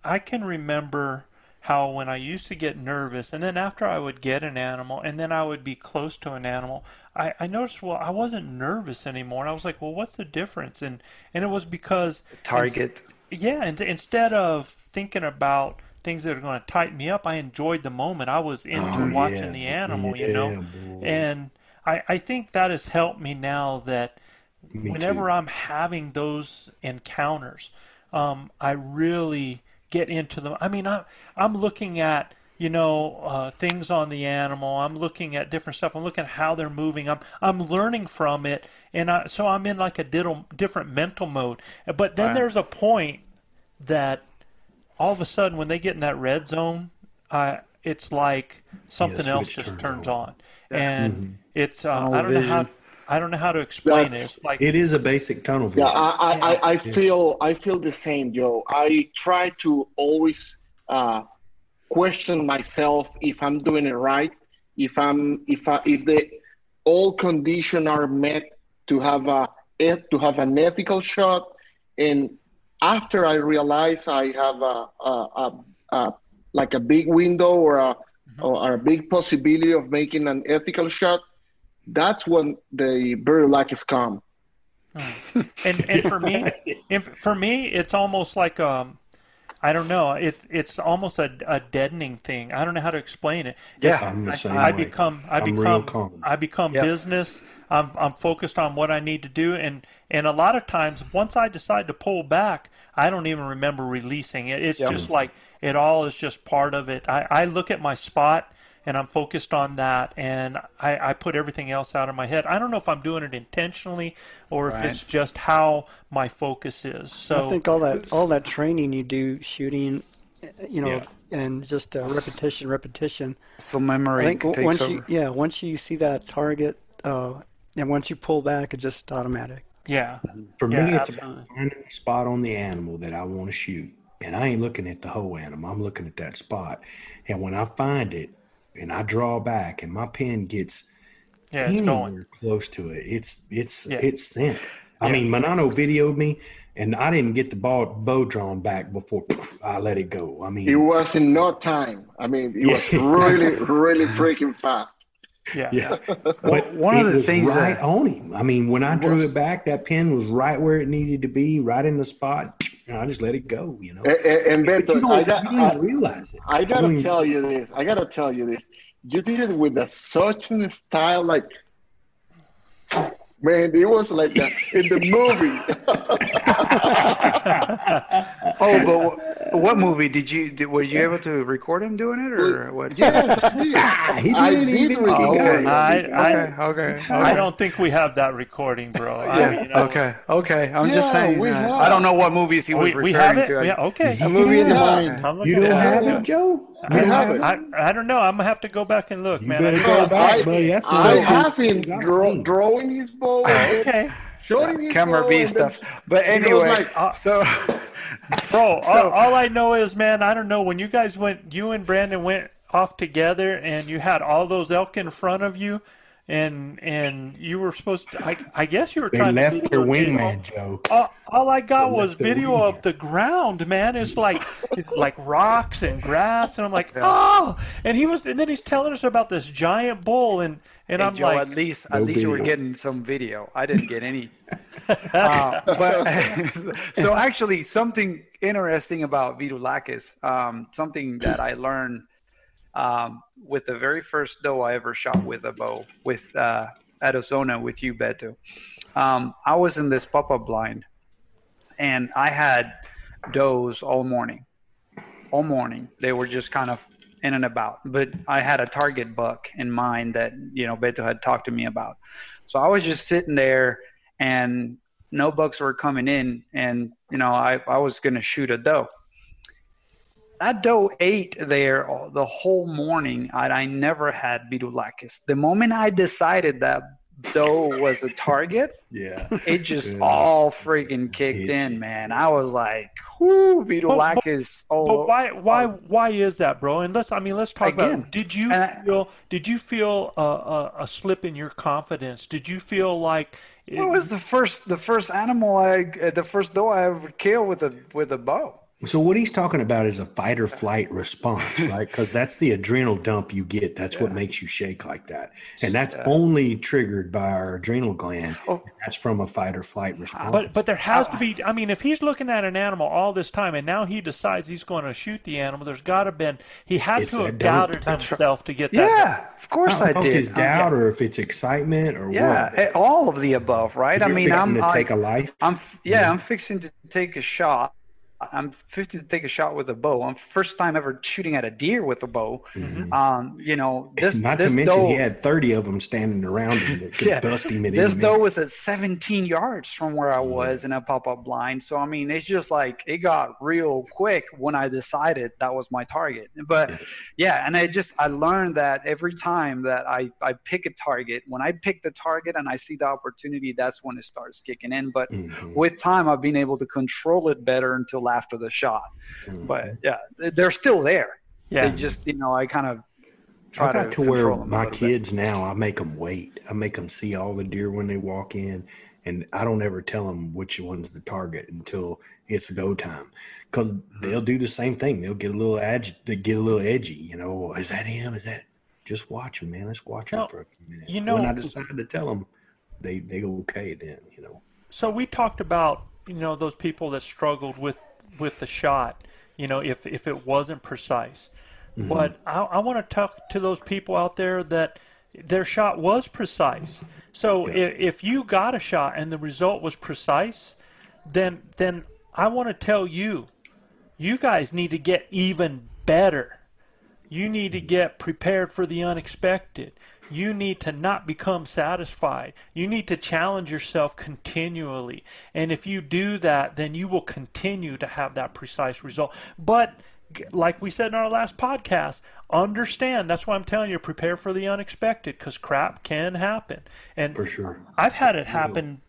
I can remember how when I used to get nervous, and then after I would get an animal, and then I would be close to an animal, I, I noticed well I wasn't nervous anymore, and I was like, well, what's the difference? And and it was because target. Yeah, and instead of thinking about things that are going to tighten me up, I enjoyed the moment. I was into oh, watching yeah. the animal, yeah, you know, boy. and I I think that has helped me now that me whenever too. I'm having those encounters, um, I really get into them. I mean, I'm I'm looking at you know uh, things on the animal. I'm looking at different stuff. I'm looking at how they're moving. I'm I'm learning from it, and I, so I'm in like a diddle, different mental mode. But then right. there's a point that all of a sudden, when they get in that red zone, uh, it's like something Yeah, else just turns turns on. on, and it's uh, I don't know how vision. I don't know how to explain it. That's- It's like It is a basic tunnel vision. Yeah, I, I, I, I feel I feel the same, Joe. I try to always uh, question myself if I'm doing it right, if I'm if I, if the all conditions are met to have a to have an ethical shot, and after I realize I have a, a, a, a like a big window or a or a big possibility of making an ethical shot, that's when the very lucky come. and and for me, and for me, it's almost like um, I don't know. It's it's almost a, a deadening thing. I don't know how to explain it. Yeah. It's- I'm the I, same I way. become I I'm become. I become Yep. business. I'm I'm focused on what I need to do, and and a lot of times once I decide to pull back, I don't even remember releasing it. It's Yep. just like it all is just part of it. I, I look at my spot and I'm focused on that, and I, I put everything else out of my head. I don't know if I'm doing it intentionally or if it's just how my focus is. So I think all that all that training you do, shooting, you know, Yeah. and just uh, repetition, repetition. So I memory think takes once over. you yeah once you see that target, uh, and once you pull back, it's just automatic. yeah, For Yeah, me, it's absolutely. about finding a spot on the animal that I want to shoot. And I ain't looking at the whole animal. I'm looking at that spot. And when I find it and I draw back and my pen gets yeah, it's anywhere going. close to it, it's it's Yeah. it's sent. I Yeah. mean, Manano videoed me and I didn't get the ball bow drawn back before I let it go. I mean It was in no time. I mean, it was really, really freaking fast. Yeah, Yeah, but one of the was things right that- on him. I mean, when I drew it back, that pen was right where it needed to be, right in the spot. And I just let it go. You know, And, and, you Beto, don't, I, got, you I, realize it. I gotta mean, tell you this. I gotta tell you this. You did it with a such a style, like, man, it was like that in the movie. Oh, but wh- what movie did you? Did, were you able to record him doing it, or what? yes, I did. Ah, he I did. He did did. record He got it. it. I, I, Okay, okay, I don't think we have that recording, bro. Yeah, mean, I was- okay, okay. I'm just saying. we uh, have. I don't know what movies he was We, we have it. to. I- Yeah, okay. A movie in the mind. I'm You don't have it. it, Joe? You I don't have have. I, I don't know. I'm gonna have to go back and look, You man. better I- go back, I, buddy. That's I what have him I've draw, seen. drawing his bow, and okay, shooting his Camera bow, B stuff. But anyway, like, uh, so bro. So- all, all I know is, man, I don't know when you guys went, you and Brandon went off together, and you had all those elk in front of you, and and you were supposed to. I, I guess you were They trying to left do their wingman, Joe. All, all I got They was video wingman. of the ground, man. It's like it's like rocks and grass, and I'm like, oh. And he was, and then he's telling us about this giant bull, and and Hey, I'm Joe, like, at least No at least you were getting some video. I didn't get any. uh, but so actually, something interesting about Vitulakis, um, something that I learned um, with the very first doe I ever shot with a bow with uh, Arizona with you, Beto. Um, I was in this pop-up blind, and I had does all morning, all morning. They were just kind of in and about. But I had a target buck in mind that you know Beto had talked to me about. So I was just sitting there, and no bucks were coming in, and you know I I was gonna shoot a doe. That doe ate there the whole morning. I, I never had Vitulakis. The moment I decided that doe was a target, Yeah. it just Yeah. all freaking kicked It's- in, man. I was like, whoo, Vitulakis. Oh, But why why why is that, bro? And let's I mean let's talk Again, about. Did you and I- feel did you feel a, a, a slip in your confidence? Did you feel like it, Well, it was the first, the first animal I, uh, the first doe I ever killed with a with a bow. So what he's talking about is a fight or flight response, right? Because that's the adrenal dump you get. That's what makes you shake like that, and that's only triggered by our adrenal gland. Oh. That's from a fight or flight response. but but there has to be. I mean, if he's looking at an animal all this time and now he decides he's going to shoot the animal, there's got to been he had It's to have that dump. doubted himself to get that. Yeah, of course I I, know if it's doubt or if it's excitement or yeah, what. eh, all of the above, right? I mean, I'm to I- take a life. I'm f- yeah, I'm fixing to take a shot, I'm 50 to take a shot with a bow. I'm first time ever shooting at a deer with a bow. Mm-hmm. Um, you know, this not this to mention doe, he had 30 of them standing around him that could yeah, bust him at This doe minute. was at 17 yards from where I was in a pop up blind. So I mean, it's just like it got real quick when I decided that was my target. But yeah, and I just I learned that every time that I I pick a target, when I pick the target and I see the opportunity, that's when it starts kicking in. But Mhm. with time, I've been able to control it better until after the shot. But yeah, they're still there. Yeah. They just, you know, I kind of try I got to, to, where control them a my little bit. kids now, I make them wait. I make them see all the deer when they walk in, and I don't ever tell them which one's the target until it's go time, because Mm-hmm. they'll do the same thing. They'll get a little ag- they get a little edgy. You know, is that him? Is that? Just watch him, man. Let's watch him No, for a few minutes. you when know- I decide to tell them, they they go okay then. You know. So we talked about you know those people that struggled with with the shot. You know, if if it wasn't precise. Mm-hmm. But I, I want to talk to those people out there that their shot was precise. So if, if you got a shot and the result was precise, then then I want to tell you, you guys need to get even better. You need to mm-hmm. get prepared for the unexpected. You need to not become satisfied. You need to challenge yourself continually. And if you do that, then you will continue to have that precise result. But like we said in our last podcast, understand that's why I'm telling you prepare for the unexpected because crap can happen. And For sure. I've had it happen.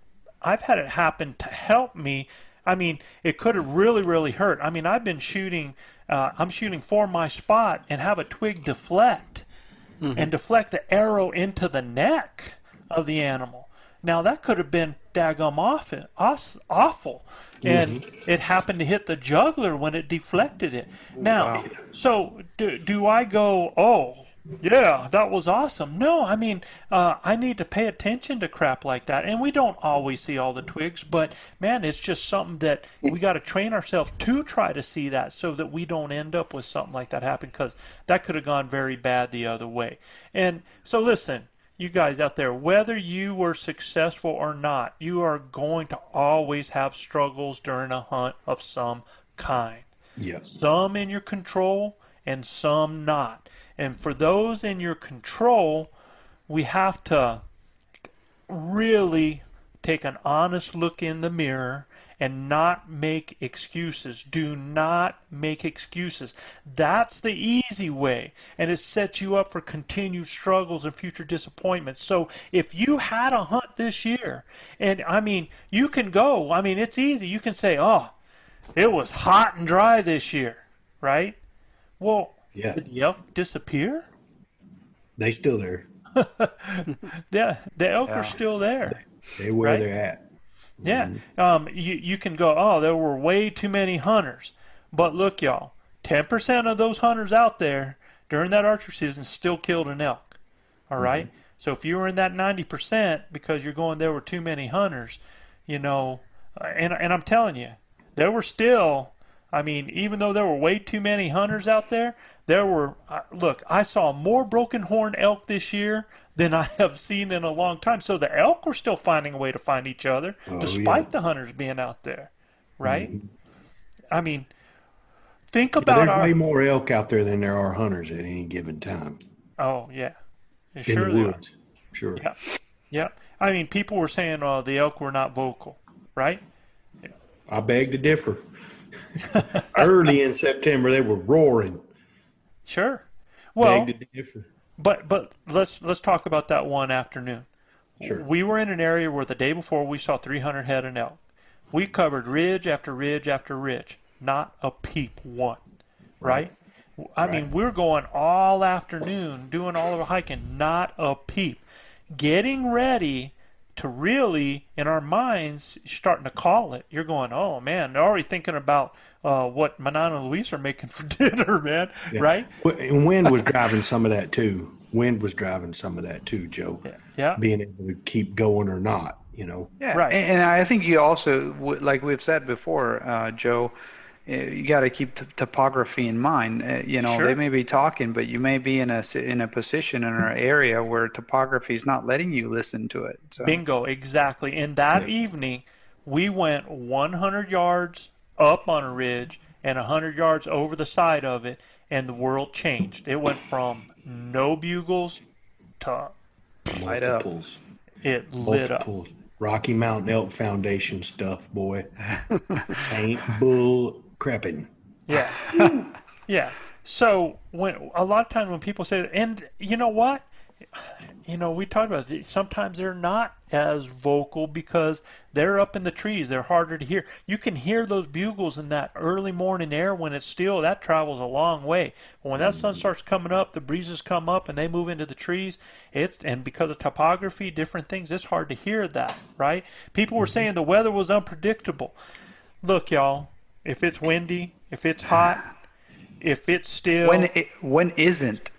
I've had it happen to help me. I mean, it could have really, really hurt. I mean, I've been shooting. Uh, I'm shooting for my spot and have a twig deflect Mm-hmm. and deflect the arrow into the neck of the animal. Now that could have been daggum awful, awful, and it happened to hit the jugular when it deflected it. Now, so do, do I go? Oh, yeah, that was awesome. No, I mean, uh, I need to pay attention to crap like that. And we don't always see all the twigs, but man, it's just something that we got to train ourselves to try to see that so that we don't end up with something like that happen because that could have gone very bad the other way. And so, listen, you guys out there, whether you were successful or not, you are going to always have struggles during a hunt of some kind Yes. some in your control and some not. And for those in your control, we have to really take an honest look in the mirror and not make excuses. Do not make excuses. That's the easy way, and it sets you up for continued struggles and future disappointments. So if you had a hunt this year, and I mean, you can go, I mean, it's easy. You can say, oh, it was hot and dry this year, right? Well, Yeah. did the elk disappear? They still there. Yeah, the elk Yeah. are still there. They where Right. they're at. Yeah. Um, you, you can go, oh, there were way too many hunters. But look, y'all, 10% of those hunters out there during that archery season still killed an elk. All right? So if you were in that 90% because you're going, there were too many hunters, you know, uh, and, and I'm telling you, there were still, I mean, even though there were way too many hunters out there, there were, uh, look, I saw more broken horn elk this year than I have seen in a long time. So the elk were still finding a way to find each other Oh, despite yeah. the hunters being out there, right? I mean, think about there's our. way more elk out there than there are hunters at any given time oh, yeah. in Sure the are. woods. Sure. Yeah. Yeah. I mean, people were saying uh, the elk were not vocal, right? I beg to differ. Early in September, they were roaring. Sure. Well, beg to differ. But but let's let's talk about that one afternoon. Sure. We were in an area where the day before we saw 300 head of elk. We covered ridge after ridge after ridge, not a peep one, right? I mean, we're going all afternoon doing all of our hiking, not a peep. Getting ready to really, in our minds, starting to call it. You're going, oh man, they're already thinking about uh, what Manano and Luis are making for dinner, man, right? And wind was driving some of that too. Wind was driving some of that too, Joe. Yeah. yeah. Being able to keep going or not, you know. Yeah, Right. And, and I think you also, like we've said before, uh, Joe, you got to keep t- topography in mind. Uh, you know, Sure. they may be talking, but you may be in a s- in a position in an area where topography is not letting you listen to it. So. Bingo, exactly. And that evening, we went 100 yards up on a ridge and hundred yards over the side of it, and the world changed. It went from no bugles to Light up. It lit up. Rocky Mountain Elk Foundation stuff, boy. Ain't bull crapping. Yeah. yeah. So when a lot of times when people say, and you know what, you know, we talked about it. Sometimes they're not as vocal because they're up in the trees. They're harder to hear. You can hear those bugles in that early morning air when it's still. That travels a long way. But when that sun starts coming up, the breezes come up and they move into the trees. It and because of topography, different things, it's hard to hear that. Right? People were mm-hmm. saying the weather was unpredictable. Look, y'all. If it's windy, if it's hot, if it's still When it, when isn't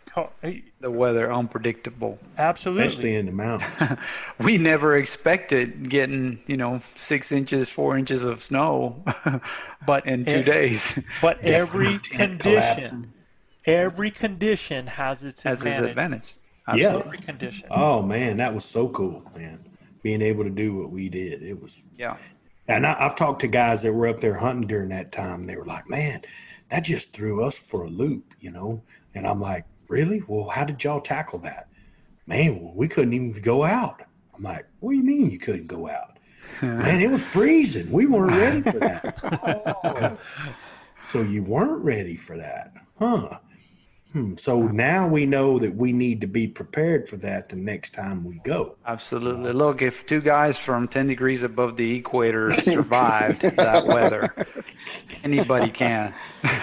the weather unpredictable? absolutely Especially in the mountains. We never expected getting you know six inches, four inches of snow, But in two if- days But every condition, collapsing. every condition has its has its advantage. advantage. Yeah. Every condition. Oh man, that was so cool, man. Being able to do what we did, it was. Yeah. And I, I've talked to guys that were up there hunting during that time. They were like, "Man, that just threw us for a loop," you know. And I'm like, "Really? Well, how did y'all tackle that?" Man, well, we couldn't even go out. I'm like, "What do you mean you couldn't go out?" Man, it was freezing. We weren't ready for that. Oh. So you weren't ready for that, huh? Hmm. So now we know that we need to be prepared for that the next time we go. Absolutely. Look, if two guys from 10 degrees above the equator survived that weather, anybody can.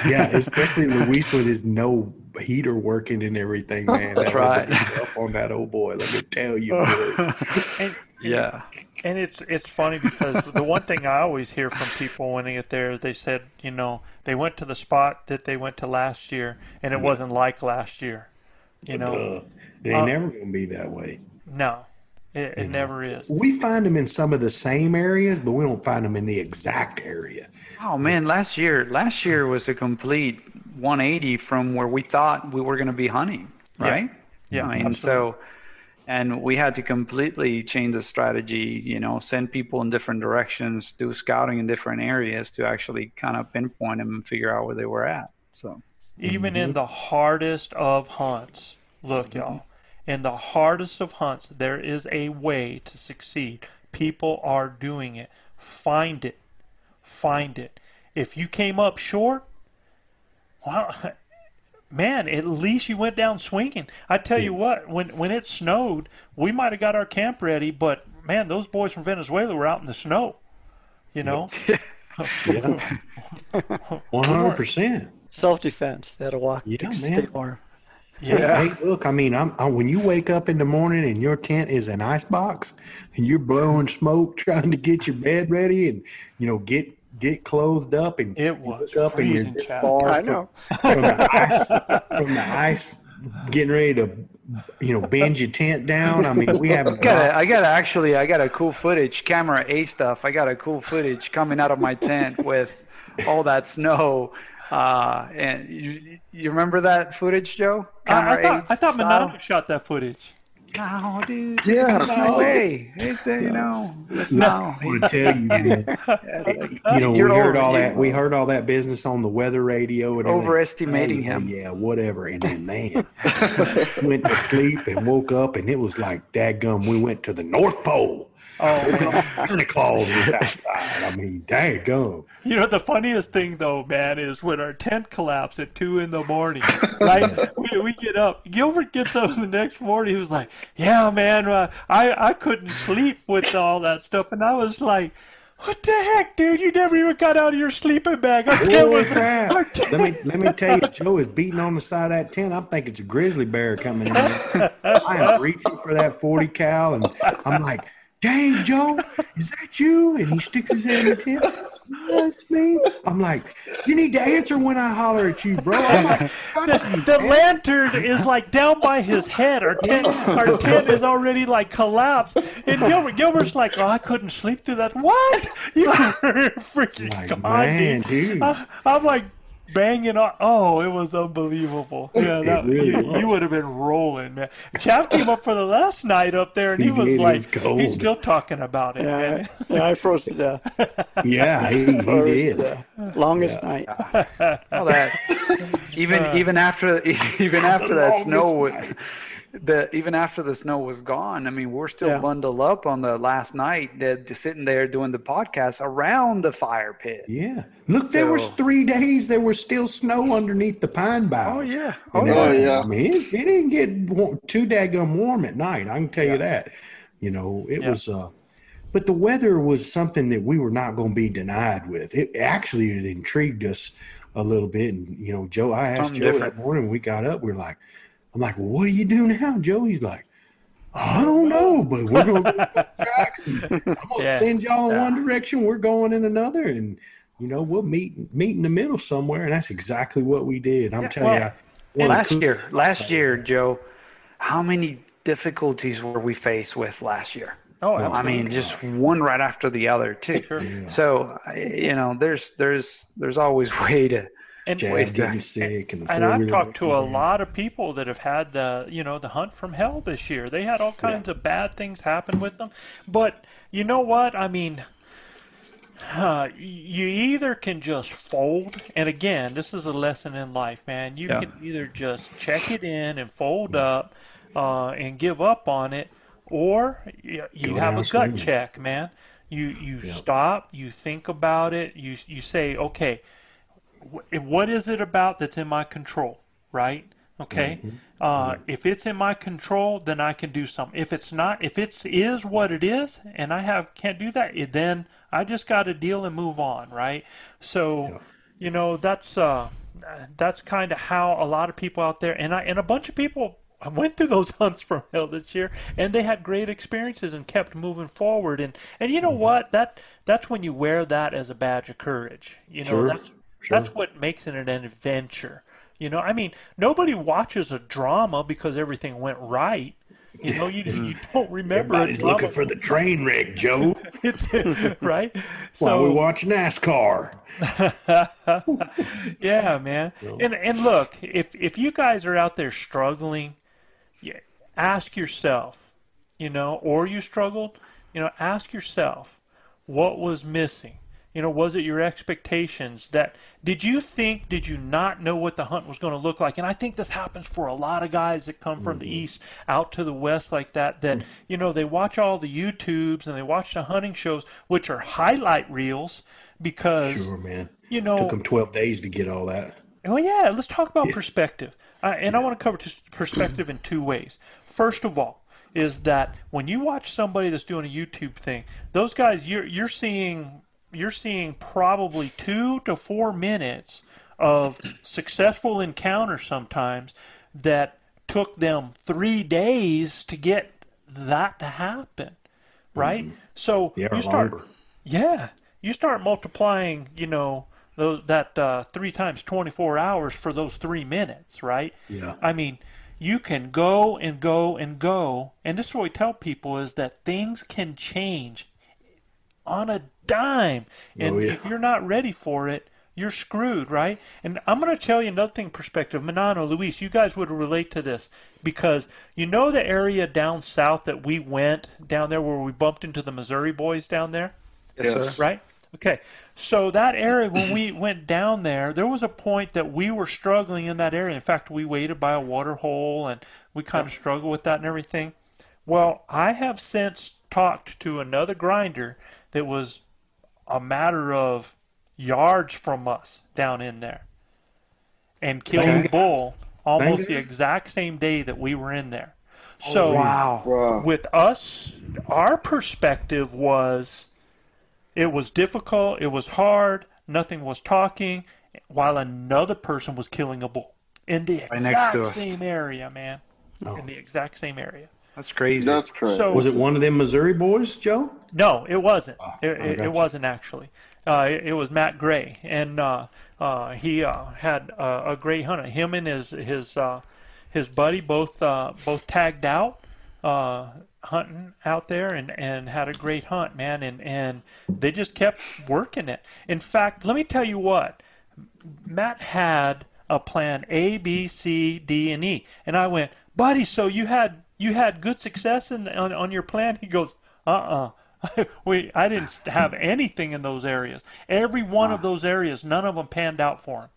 Yeah, especially Luis with his no heater working and everything, man. That's That right. Up on that old boy, let me tell you. And, Yeah. And it's it's funny because the one thing I always hear from people when they get there, they said, you know, they went to the spot that they went to last year, and it wasn't like last year. You know, Uh, it ain't Uh, never gonna be that way. no, it, it never is. We find them in some of the same areas, but we don't find them in the exact area. Oh man, last year last year was a complete 180 from where we thought we were going to be hunting, right? Yeah, I mean, so and we had to completely change the strategy, you know, send people in different directions, do scouting in different areas to actually kind of pinpoint them and figure out where they were at. So, Even in mm-hmm. the hardest of hunts, look, mm-hmm. y'all, in the hardest of hunts, there is a way to succeed. People are doing it. Find it. Find it. If you came up short, well, man, at least you went down swinging. I tell you what, when when it snowed, we might have got our camp ready, but man, those boys from Venezuela were out in the snow. You know, Yeah, one hundred percent. Self defense. They had to walk Yeah, to man. stay warm. yeah. Hey, look, I mean, I'm, i when you wake up in the morning and your tent is an ice box, and you're blowing smoke trying to get your bed ready, and you know get get clothed up, and It was up and you're freezing, this far I from- know. from the ice, from the ice, getting ready to, you know, bend your tent down. I mean, we haven't. I got I got actually I got a cool footage, camera A stuff. I got a cool footage coming out of my tent with all that snow. Uh, and you, you remember that footage, Joe? I, I thought A I thought style? Manano shot that footage. No, dude. Yeah. No way. It's, uh, you know, it's no. I want to tell you, man. you know, we You're heard all you- that. We heard all that business on the weather radio and. Overestimating Hey, him. Yeah, whatever. And then, man, went to sleep and woke up, and it was like, dadgum, we went to the North Pole. Oh man. Santa Claus was outside. I mean, dang go. You know the funniest thing though, man, is when our tent collapsed at two in the morning. Right? we, we get up. Gilbert gets up the next morning. He was like, "Yeah, man, uh, I I couldn't sleep with all that stuff," and I was like. What the heck, dude? You never even got out of your sleeping bag. Our tent was, crap. our tent- Let me let me tell you, Joe is beating on the side of that tent. I'm thinking it's a grizzly bear coming in. I am reaching for that 40 cal, and I'm like, "Dang, Joe, is that you?" And he sticks his head in the tent. That's me. I'm like, "You need to answer when I holler at you, bro." I'm like, the, the lantern is like down by his head. Our tent, our tent is already like collapsed. And Gilbert, Gilbert's like, "Oh, I couldn't sleep through that." What? You were freaking Like, man, dude. dude. I, I'm like, banging on. Oh, it was unbelievable. Yeah, that, really you, was. you would have been rolling, man. Chav came up for the last night up there, and he, He was did, he like, was he's still talking about it. Yeah, man. yeah, I froze to death. Yeah, he, he Froze to did. death. Longest night. Well, that even Uh. even after even after that snow, night. The even after the snow was gone. I mean, we're still Yeah. bundled up on the last night, uh, just sitting there doing the podcast around the fire pit. Yeah. Look, there was three days there was still snow underneath the pine boughs. Oh yeah, And oh Oh, yeah. I mean, it, it didn't get wa- too daggum warm at night. I can tell you that. You know, it Yeah. was. uh But the weather was something that we were not going to be denied with. It actually it intrigued us a little bit. And you know, Joe, I asked Something Joe different. that morning when we got up. We are like, I'm like, well, what do you do now, Joey's like. I don't know, but we're gonna go to Jackson. I'm gonna Yeah. send y'all in one direction. We're going in another, and you know we'll meet meet in the middle somewhere. And that's exactly what we did. I'm telling well, you, I- one of the last year, last year, Joe, how many difficulties were we faced with last year? Oh, oh I mean, just one right after the other, too. So, you know, there's there's there's always way to. And, Jazz waste getting sick, and, and I've talked to a lot of people that have had the, you know, the hunt from hell this year. They had all kinds of bad things happen with them. But you know what? I mean, uh, you either can just fold, and again, this is a lesson in life, man. You Yeah. can either just check it in and fold up uh, and give up on it, or you, you have a gut swinging. check, man. You you stop, you think about it, you you say, okay, wh- what is it about that's in my control, right? Okay. Uh, if it's in my control, then I can do something. If it's not, if it's is what it is, and I have can't do that, it, then I just got to deal and move on, right? So, you know, that's uh, that's kind of how a lot of people out there, and I and a bunch of people I went through those hunts from hell this year, and they had great experiences and kept moving forward. And and you know what? That that's when you wear that as a badge of courage. You know, Sure, that's sure. that's what makes it an adventure. You know, I mean, nobody watches a drama because everything went right. You know, you you mm-hmm. don't remember Everybody's looking for the train wreck, Joe. right? While we watch NASCAR. yeah, man. And and look, if if you guys are out there struggling, ask yourself, you know, or you struggled, you know, ask yourself what was missing. You know, was it your expectations that did you think did you not know what the hunt was going to look like? And I think this happens for a lot of guys that come from the east out to the west like that that you know, they watch all the YouTubes and they watch the hunting shows which are highlight reels because Sure, man. you know it Took them 12 days to get all that. well, yeah, let's talk about perspective. Uh, and I want to cover t- perspective in two ways. First of all, is that when you watch somebody that's doing a YouTube thing, those guys you're you're seeing you're seeing probably two to four minutes of successful encounters sometimes that took them three days to get that to happen, right? So Yeah, you start longer. yeah, you start multiplying, you know, those, that uh, three times 24 hours for those three minutes, right? Yeah. I mean, you can go and go and go, and this is what we tell people is that things can change on a dime, oh, and Oh, yeah. if you're not ready for it, you're screwed, right? And I'm going to tell you another thing perspective. Manano, Luis, you guys would relate to this because you know the area down south that we went down there where we bumped into the Missouri boys down there? Yes. right? Okay. So that area, when we went down there, there was a point that we were struggling in that area. In fact, we waited by a water hole and we kind of struggled with that and everything. Well, I have since talked to another grinder that was a matter of yards from us down in there and killed Same a bull almost Same the guys? exact same day that we were in there. So Wow. Wow. with us, our perspective was it was difficult, it was hard, nothing was talking, while another person was killing a bull in the next to exact us. same area, man. Oh. In the exact same area. That's crazy. That's crazy. So Was it one of them Missouri boys, Joe? no, it wasn't. it, it, it wasn't actually. Uh, it, it was Matt Gray, and uh, uh, he uh, had uh, a great hunt. Him and his his uh, his buddy both uh, both tagged out uh, hunting out there, and, and had a great hunt, man. And and they just kept working it. In fact, let me tell you what. Matt had a plan A, B, C, D, and E, and I went, buddy. So you had you had good success in on, on your plan? He goes, uh uh we I didn't have anything in those areas. Every one of those areas, none of them panned out for him.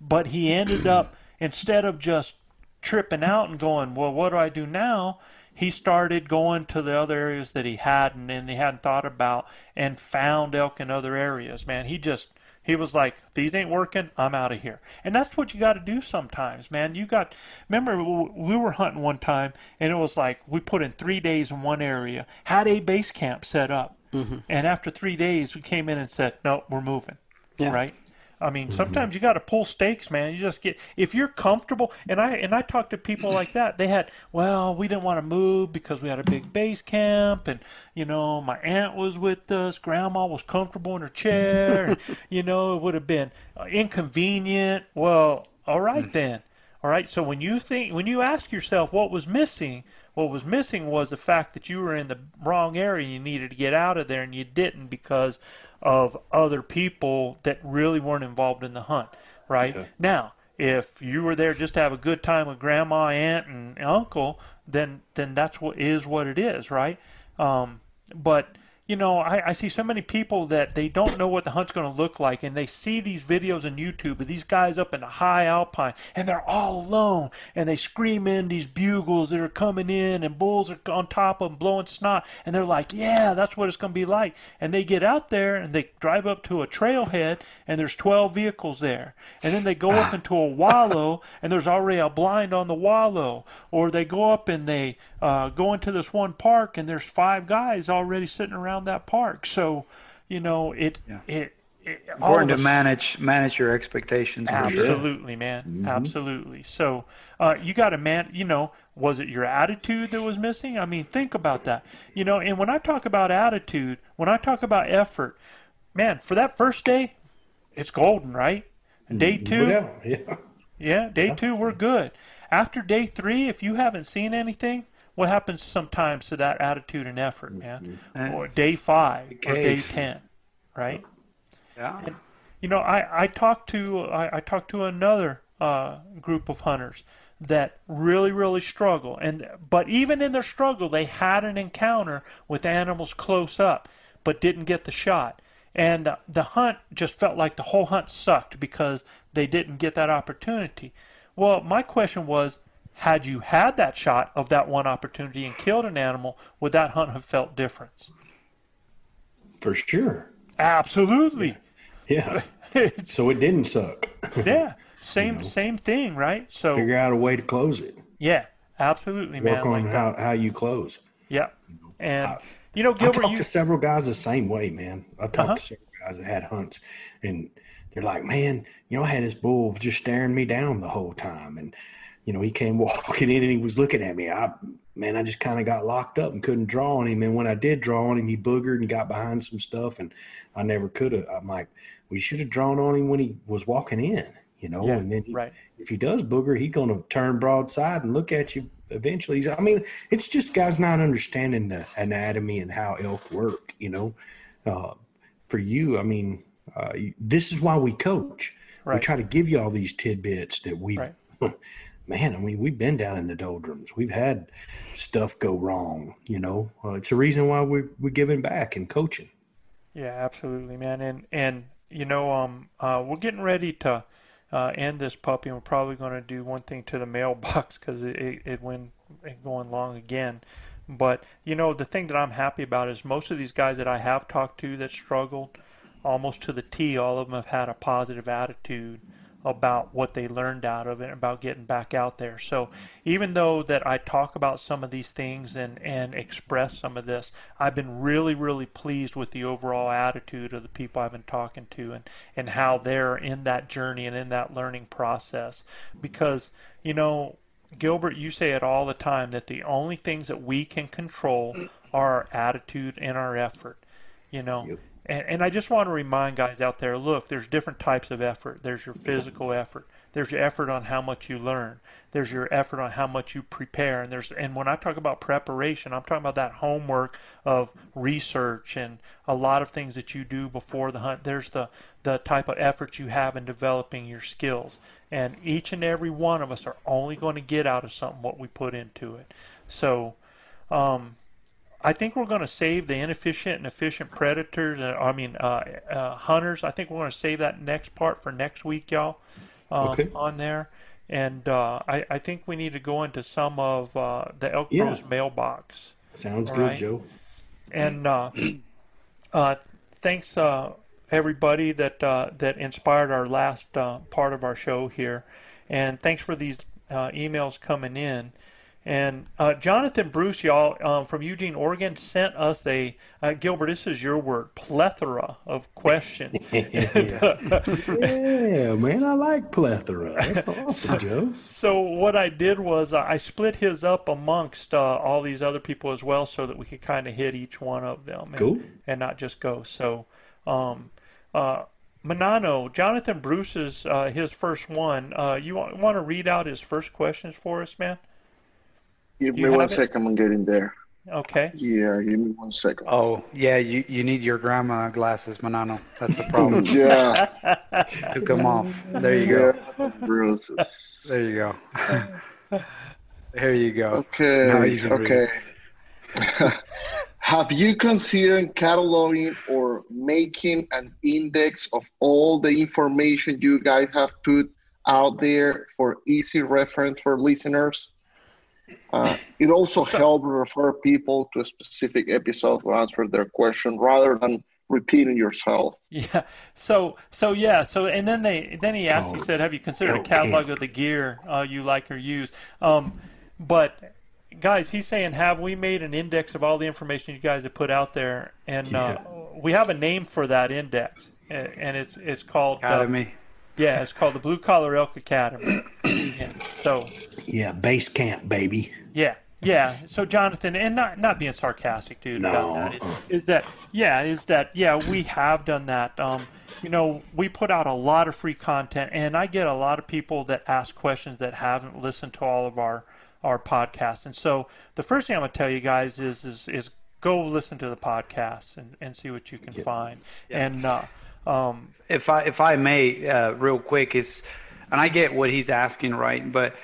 But he ended up instead of just tripping out and going, well, what do I do now? He started going to the other areas that he hadn't and he hadn't thought about and found elk in other areas. Man, he just he was like, "These ain't working. I'm out of here." And that's what you got to do sometimes, man. You got. Remember, we were hunting one time, and it was like we put in three days in one area, had a base camp set up, mm-hmm. and after three days, we came in and said, "No, we're moving." Yeah. Right. I mean, mm-hmm. sometimes you got to pull stakes, man. You just get if you're comfortable. And I and I talked to people like that. They had, well, we didn't want to move because we had a big base camp, and you know, my aunt was with us. Grandma was comfortable in her chair. and, you know, it would have been uh, inconvenient. Well, all right mm. then. All right. So when you think, when you ask yourself what was missing, what was missing was the fact that you were in the wrong area. You needed to get out of there, and you didn't because of other people that really weren't involved in the hunt, right? Now, if you were there just to have a good time with grandma, aunt, and uncle, then then that's what is what it is, right? Um, but you know, I, I see so many people that they don't know what the hunt's going to look like, and they see these videos on YouTube of these guys up in the high alpine, and they're all alone, and they scream in these bugles that are coming in, and bulls are on top of them blowing snot, and they're like, "Yeah, that's what it's going to be like." And they get out there and they drive up to a trailhead, and there's 12 vehicles there, and then they go up into a wallow, and there's already a blind on the wallow, or they go up and they uh, go into this one park, and there's five guys already sitting around around that park. So, you know, it yeah. it, it important to manage manage your expectations. Absolutely, man. Mm-hmm. Absolutely. So, uh, you got to man. You know, was it your attitude that was missing? I mean, think about that. You know, and when I talk about attitude, when I talk about effort, man, for that first day, it's golden, right? Day mm-hmm. two, yeah, yeah, yeah day two, we're good. After day three, if you haven't seen anything, what happens sometimes to that attitude and effort, man? Mm-hmm. Or day five or day ten, right? Yeah. And, you know, I I talked to I, I talked to another uh, group of hunters that really really struggle, and but even in their struggle, they had an encounter with animals close up, but didn't get the shot. And uh, the hunt just felt like the whole hunt sucked because they didn't get that opportunity. Well, my question was, had you had that shot of that one opportunity and killed an animal, would that hunt have felt different? For sure. Absolutely. Yeah. so it didn't suck. yeah. Same you know, same thing, right? So figure out a way to close it. Yeah, absolutely, Work man. on like how, how you close. Yeah. And I, you know, Gilbert, I talked you... to several guys the same way, man. I talked uh-huh. to several guys that had hunts and they're like, Man, you know, I had this bull just staring me down the whole time and you know, he came walking in and he was looking at me. I, man, I just kind of got locked up and couldn't draw on him. And when I did draw on him, he boogered and got behind some stuff, and I never could have. I'm like, we should have drawn on him when he was walking in, you know. Yeah, and then he, right. if he does booger, he's going to turn broadside and look at you eventually. I mean, it's just guys not understanding the anatomy and how elk work, you know. Uh, for you, I mean, uh, this is why we coach. Right. We try to give you all these tidbits that we've. Right. man, I mean, we've been down in the doldrums. We've had stuff go wrong. You know, uh, it's a reason why we we're giving back and coaching. Yeah, absolutely, man. And and you know, um, uh, we're getting ready to uh, end this puppy, we're probably going to do one thing to the mailbox because it, it it went going long again. But you know, the thing that I'm happy about is most of these guys that I have talked to that struggled, almost to the T, all of them have had a positive attitude about what they learned out of it about getting back out there. So even though that I talk about some of these things and, and express some of this, I've been really, really pleased with the overall attitude of the people I've been talking to and, and how they're in that journey and in that learning process. Because, you know, Gilbert, you say it all the time that the only things that we can control are our attitude and our effort. You know, yep. And, and I just want to remind guys out there look, there's different types of effort. There's your physical effort, there's your effort on how much you learn, there's your effort on how much you prepare. And, there's, and when I talk about preparation, I'm talking about that homework of research and a lot of things that you do before the hunt. There's the, the type of effort you have in developing your skills. And each and every one of us are only going to get out of something what we put into it. So, um, I think we're going to save the inefficient and efficient predators. Uh, I mean, uh, uh, hunters. I think we're going to save that next part for next week, y'all. Um, Okay. On there, and uh, I, I think we need to go into some of uh, the Elk Yeah. Mailbox. Sounds good, right. Joe. And uh, uh, thanks uh, everybody that uh, that inspired our last uh, part of our show here, and thanks for these uh, emails coming in. And uh, Jonathan Bruce, y'all um, from Eugene, Oregon, sent us a uh, Gilbert. This is your word, plethora of questions. Yeah, man, I like plethora. That's awesome, Joe. So what I did was uh, I split his up amongst uh, all these other people as well, so that we could kind of hit each one of them and, Cool. and not just go. So, um, uh, Manano, Jonathan Bruce's uh, his first one. Uh, you want, want to read out his first questions for us, man? Give me one have it? second. I'm getting there. Okay. Yeah, give me one second. Oh, yeah, you, you need your grandma glasses, Manano. That's the problem. yeah. Took them off. There you go. Yeah, Bruce's. There you go. there you go. Okay. you. Okay. Have you considered cataloging or making an index of all the information you guys have put out there for easy reference for listeners? Uh, it also helps refer people to a specific episode to answer their question rather than repeating yourself. Yeah. So so yeah. So and then they then he asked. He said, "Have you considered a catalog of the gear uh, you like or use?" Um, but guys, he's saying, "Have we made an index of all the information you guys have put out there?" And uh, we have a name for that index, and it's it's called uh, Academy. yeah, it's called the Blue Collar Elk Academy. yeah. So Yeah, base camp, baby. yeah, yeah. So Jonathan, and not not being sarcastic, dude, No, about that, uh-uh. is, is that yeah, is that yeah, we have done that. Um, you know, we put out a lot of free content, and I get a lot of people that ask questions that haven't listened to all of our our podcasts. And so the first thing I'm gonna tell you guys is is is go listen to the podcasts and, and see what you can find. And uh, um, if I if I may, uh, real quick is, and I get what he's asking, right? But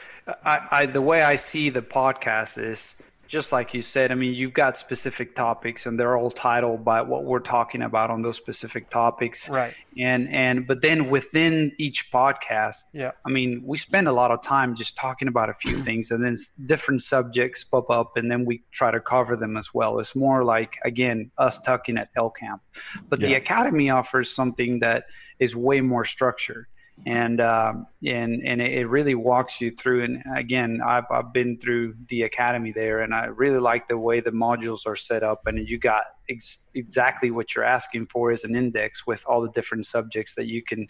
I, I the way I see the podcast is just like you said. I mean, you've got specific topics, and they're all titled by what we're talking about on those specific topics, Right. And and but then within each podcast, Yeah. I mean, we spend a lot of time just talking about a few things, and then different subjects pop up, and then we try to cover them as well. It's more like again us talking at L Camp, but the academy offers something that is way more structured, and um, and and it it really walks you through. And again, I've I've been through the academy there, and I really like the way the modules are set up, and you got ex- exactly what you're asking for is an index with all the different subjects that you can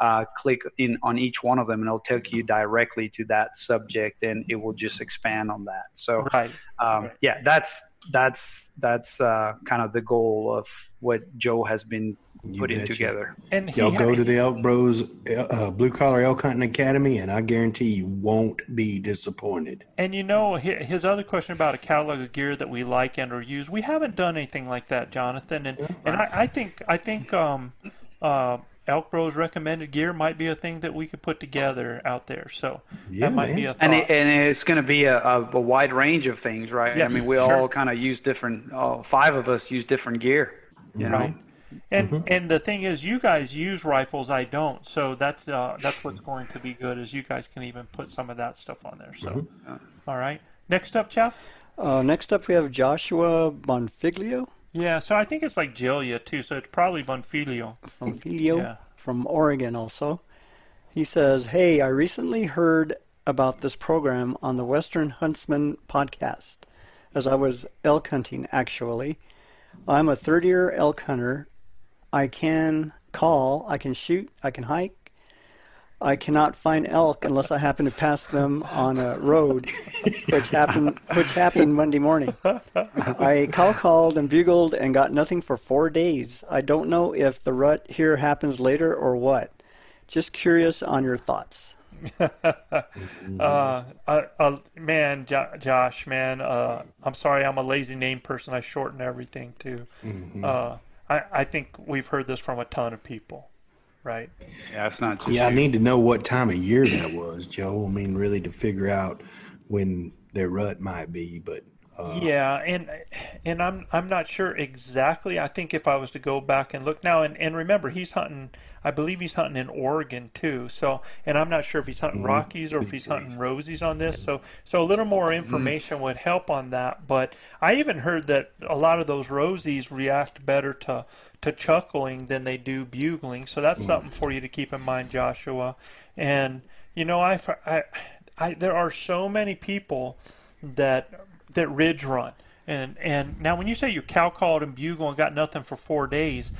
uh, click in on each one of them and it'll take you directly to that subject and it will just expand on that so right. um, yeah that's that's that's uh, kind of the goal of what joe has been You putting betcha. together And Y'all had- go to the Elk Bros uh, Blue Collar Elk Hunting Academy, and I guarantee you won't be disappointed. And you know his other question about a catalog of gear that we like and or use, we haven't done anything like that, Jonathan. And and I, I think I think um, uh, Elk Bros recommended gear might be a thing that we could put together out there. So Yeah, that might man. be a thought. and, it, and it's going to be a, a, a wide range of things right Yes, i mean we sure. all kind of use different uh, five of us use different gear you know right. And Mm-hmm. and the thing is, you guys use rifles, I don't. So that's uh, that's what's going to be good. Is you guys can even put some of that stuff on there. So, Mm-hmm. all right. Next up, Chav. Uh, next up, we have Joshua Bonfiglio Yeah. So I think it's like Jilia too. So it's probably Bonfilio. from Filio Yeah. from Oregon also. He says, Hey, I recently heard about this program on the Western Huntsman podcast as I was elk hunting actually. I'm a third year elk hunter. I can call, I can shoot, I can hike. I cannot find elk unless I happen to pass them on a road, which happened which happened Monday morning. I cow called and bugled and got nothing for four days. I don't know if the rut here happens later or what. Just curious on your thoughts. uh, uh, man, jo- Josh, man, uh, I'm sorry, I'm a lazy name person. I shorten everything too. Mm-hmm. Uh, I, I think we've heard this from a ton of people, right? Yeah, it's not just Yeah, I need to know what time of year that was, Joe. I mean, really to figure out when their rut might be, but uh, Yeah, and and I'm I'm not sure exactly. I think if I was to go back and look now, and, and remember, he's hunting. I believe he's hunting in Oregon too. So, and I'm not sure if he's hunting Mhm. Rockies or if he's hunting Rosies on this. So, so a little more information would help on that. But I even heard that a lot of those Rosies react better to to chuckling than they do bugling. So that's something for you to keep in mind, Joshua. And you know, I, I, I there are so many people that that ridge run. And and now when you say you cow called and bugle and got nothing for four days,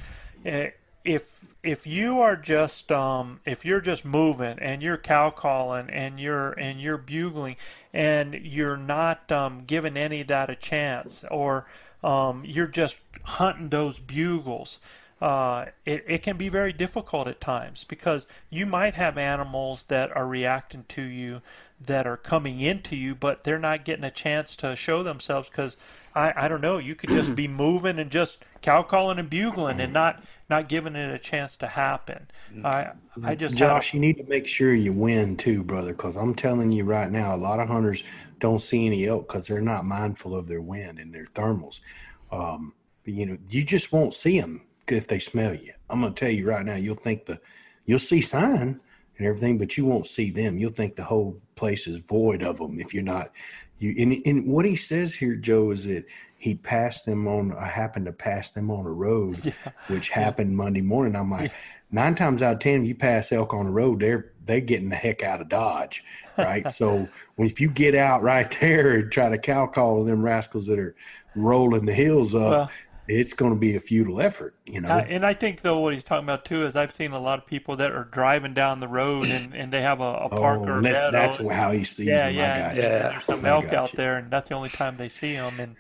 eh, if if you are just um, if you're just moving and you're cow calling and you're and you're bugling and you're not um, giving any of that a chance or um, you're just hunting those bugles, uh, it, it can be very difficult at times because you might have animals that are reacting to you that are coming into you, but they're not getting a chance to show themselves because I, I don't know, you could just be moving and just cow calling and bugling and not not giving it a chance to happen. I I just had a- Josh, you need to make sure you win too, brother, because I'm telling you right now, a lot of hunters don't see any elk because they're not mindful of their wind and their thermals. Um, you know, you just won't see them if they smell you. I'm going to tell you right now, you'll think the, you'll see sign and everything, but you won't see them. You'll think the whole place is void of them if you're not. You and, and what he says here, Joe, is that he passed them on. I happened to pass them on a road, which happened Monday morning. I'm like, nine times out of ten, you pass elk on the road, they're they're getting the heck out of Dodge, right? so if you get out right there and try to cow call them rascals that are rolling the hills up, Well- it's going to be a futile effort, you know. Uh, and I think though what he's talking about too is I've seen a lot of people that are driving down the road and, and they have a, a park oh, or a that's, bed that's on- how he sees yeah, them. yeah, I got and, you. and there's some I elk out you. there, and that's the only time they see them. And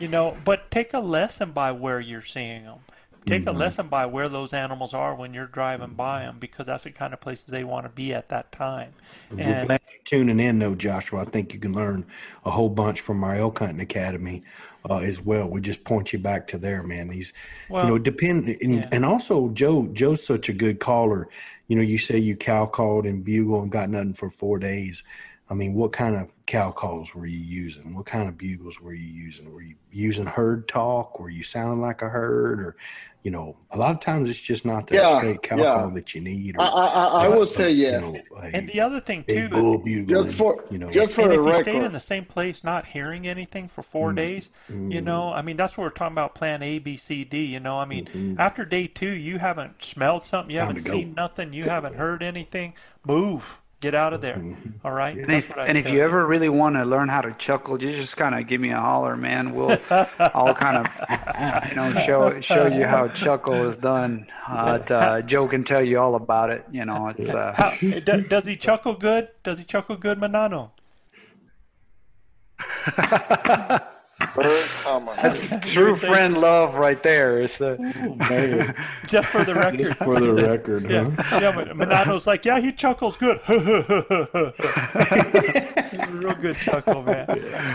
you know, but take a lesson by where you're seeing them. Take a Mhm. lesson by where those animals are when you're driving by them, because that's the kind of places they want to be at that time. We're And glad you're tuning in, though, Joshua. I think you can learn a whole bunch from our elk hunting academy uh, as well. We just point you back to there, man. These, Well, you know, depend, and, yeah. and also Joe. Joe's such a good caller. You know, you say you cow called and bugle and got nothing for four days. I mean, what kind of cow calls were you using? What kind of bugles were you using? Were you using herd talk? Were you sounding like a herd? Or, you know, a lot of times it's just not the Yeah, straight cow yeah. call that you need. Or, I, I, I I would say you yes. know, and the other thing too, bull bugling, Just for you know, just for and the if you stayed in the same place, not hearing anything for four Mm. days, you know, I mean, that's what we're talking about. Plan A, B, C, D. You know, I mean, Mhm. after day two, you haven't smelled something, you Time haven't seen nothing, you haven't heard anything. Move, get out of there. Mm-hmm. All right. And That's if, and if tell you ever really want to learn how to chuckle, you just kind of give me a holler, man. We'll I'll kind of you know show show you how chuckle is done. Uh, but, uh, Joe can tell you all about it. You know, it's uh, How, does he chuckle good? Does he chuckle good, Manano? very common. that's true friend love right there. It's the oh, Man, Just for the record. just for the record, Yeah, huh? yeah, but Manano's like, yeah, he chuckles good. Real good chuckle, man.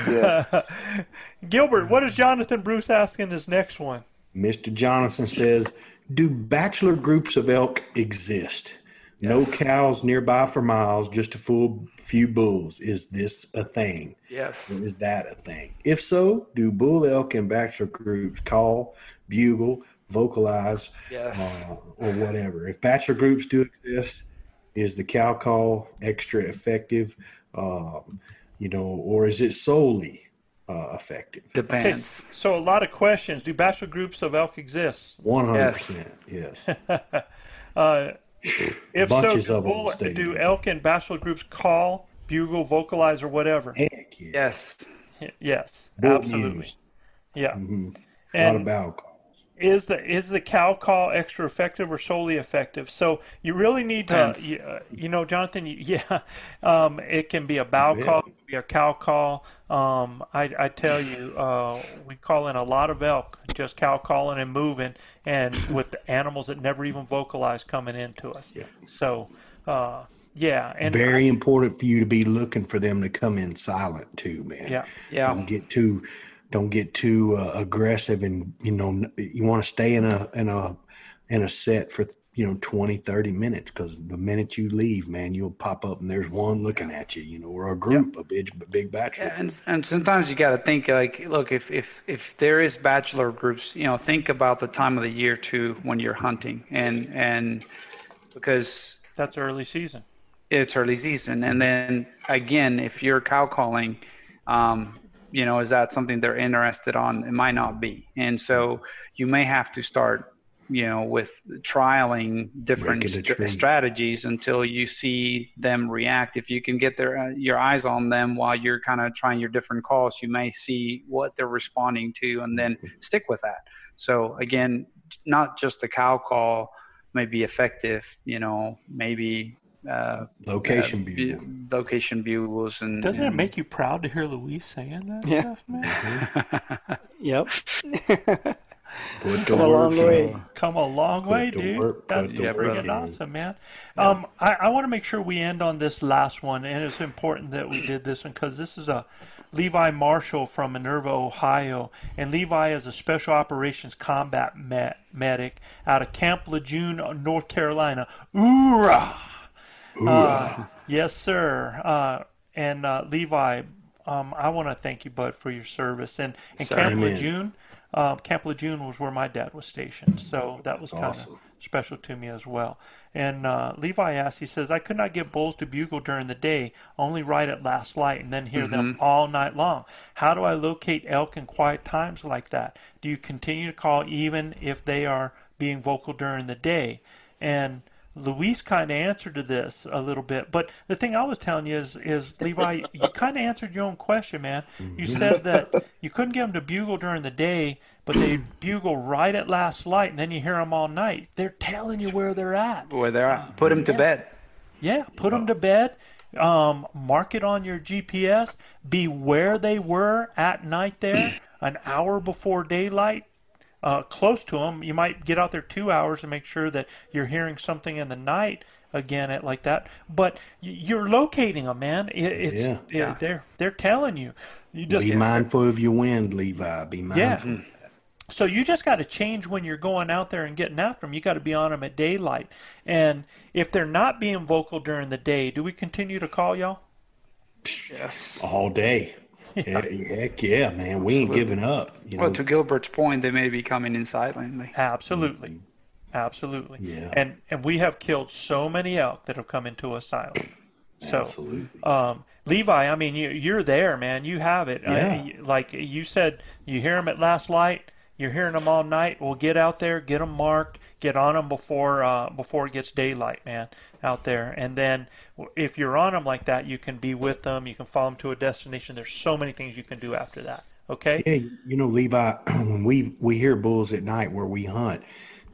Yeah. Gilbert, what is Jonathan Bruce asking his next one? Mr. Jonathan says, "Do bachelor groups of elk exist? No cows nearby for miles, just a full few bulls. Is this a thing? Yes. Or is that a thing? If so, do bull elk and bachelor groups call, bugle, vocalize, Yes. uh, or whatever? If bachelor groups do exist, is the cow call extra effective? Um, you know, or is it solely uh, effective? Okay, Depends. so a lot of questions. Do bachelor groups of elk exist? One hundred percent, yes. Uh, if Bunches so, do, them bull, do elk and bachelor groups call, bugle, vocalize, or whatever? Heck yeah. Yes. Yes, Bull absolutely. news. Yeah, Mhm. A lot of bow calls. is the is the cow call extra effective or solely effective? So you really need to, you, uh, you know, Jonathan. Yeah, um, it can be a bow yeah. call, it can be a cow call. Um, I, I tell you, uh, we call in a lot of elk, just cow calling and moving, and with the animals that never even vocalize coming into us. Yeah. So. Uh, yeah, and very I, important for you to be looking for them to come in silent too, man. Yeah, yeah. Don't get too don't get too uh, aggressive and you know you want to stay in a in a in a set for you know 20 30 minutes because the minute you leave man you'll pop up and there's one looking at you you know or a group yep. a big a big bachelor yeah, and, and sometimes you got to think like look if if if there is bachelor groups you know think about the time of the year too when you're hunting and and because that's early season it's early season and then again if you're cow calling um, you know, is that something they're interested on? It might not be. And so you may have to start, you know, with trialing different st- strategies until you see them react. If you can get their uh, your eyes on them while you're kind of trying your different calls, you may see what they're responding to and then stick with that. So again, not just a cow call may be effective, you know, maybe uh, location uh, bugle. location bugles and doesn't and, it make you proud to hear Luis saying that yeah. stuff, man? yep. come a long way. Come a long Put way, dude. Work. That's yeah, freaking awesome, man. Yeah. Um, I, I want to make sure we end on this last one, and it's important that we did this one because this is a Levi Marshall from Minerva, Ohio, and Levi is a special operations combat medic out of Camp Lejeune, North Carolina. Oorah! Uh, yes, sir. Uh, and uh, Levi, um, I want to thank you, bud, for your service. And, and Camp Lejeune, um, Camp Lejeune was where my dad was stationed, so that was kind of awesome. special to me as well. And uh, Levi asked, he says, I could not get bulls to bugle during the day, only right at last light, and then hear mm-hmm. them all night long. How do I locate elk in quiet times like that? Do you continue to call even if they are being vocal during the day? And Luis kind of answered to this a little bit, but the thing I was telling you is, is Levi, you kind of answered your own question, man. You mm-hmm. said that you couldn't get them to bugle during the day, but they bugle right at last light, and then you hear them all night. They're telling you where they're at. Where they're at. Put them to bed. Yeah, put them to bed. Um, mark it on your GPS. Be where they were at night there, an hour before daylight uh, close to them. You might get out there two hours and make sure that you're hearing something in the night again at like that. But you're locating them, man. It, it's yeah. yeah. they're they're telling you. You just be mindful of your wind, Levi. Be mindful. Yeah. So you just got to change when you're going out there and getting after them. You got to be on them at daylight. And if they're not being vocal during the day, do we continue to call y'all? Yes. All day. Yeah. Heck yeah, man. We ain't giving up. You know? Well, to Gilbert's point, they may be coming in silently. Absolutely. Mm-hmm. Absolutely. Yeah. And and we have killed so many elk that have come into asylum. So, Absolutely. Um, Levi, I mean, you, you're there, man. You have it. Yeah. Uh, like you said, you hear them at last light. You're hearing them all night. Well, get out there, get them marked, get on them before uh, before it gets daylight, man, out there. And then if you're on them like that, you can be with them. You can follow them to a destination. There's so many things you can do after that. Okay. Yeah, you know, Levi, when we we hear bulls at night where we hunt,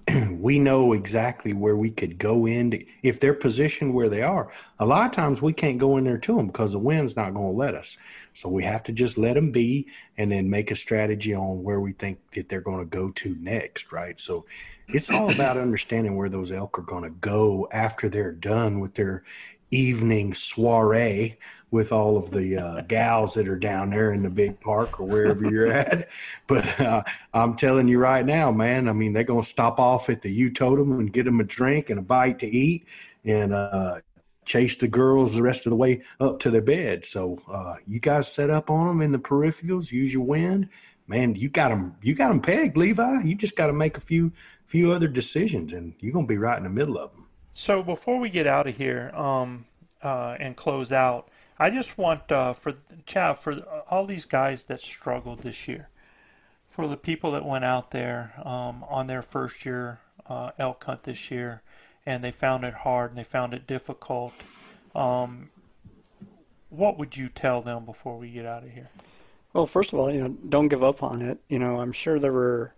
we know exactly where we could go in to, if they're positioned where they are. A lot of times we can't go in there to them because the wind's not going to let us. So we have to just let them be and then make a strategy on where we think that they're going to go to next, right? So it's all about understanding where those elk are going to go after they're done with their evening soiree with all of the uh, gals that are down there in the big park or wherever you're at. But uh, I'm telling you right now, man, I mean, they're going to stop off at the U Totem and get them a drink and a bite to eat and uh, chase the girls the rest of the way up to their bed. So uh, you guys set up on them in the peripherals, use your wind. Man, you got them. You got them pegged, Levi. You just got to make a few few other decisions, and you're gonna be right in the middle of them. So before we get out of here um, uh, and close out, I just want uh, for Chav for all these guys that struggled this year, for the people that went out there um, on their first year uh, elk hunt this year, and they found it hard and they found it difficult. Um, what would you tell them before we get out of here? Well, first of all, you know, don't give up on it. You know, I'm sure there were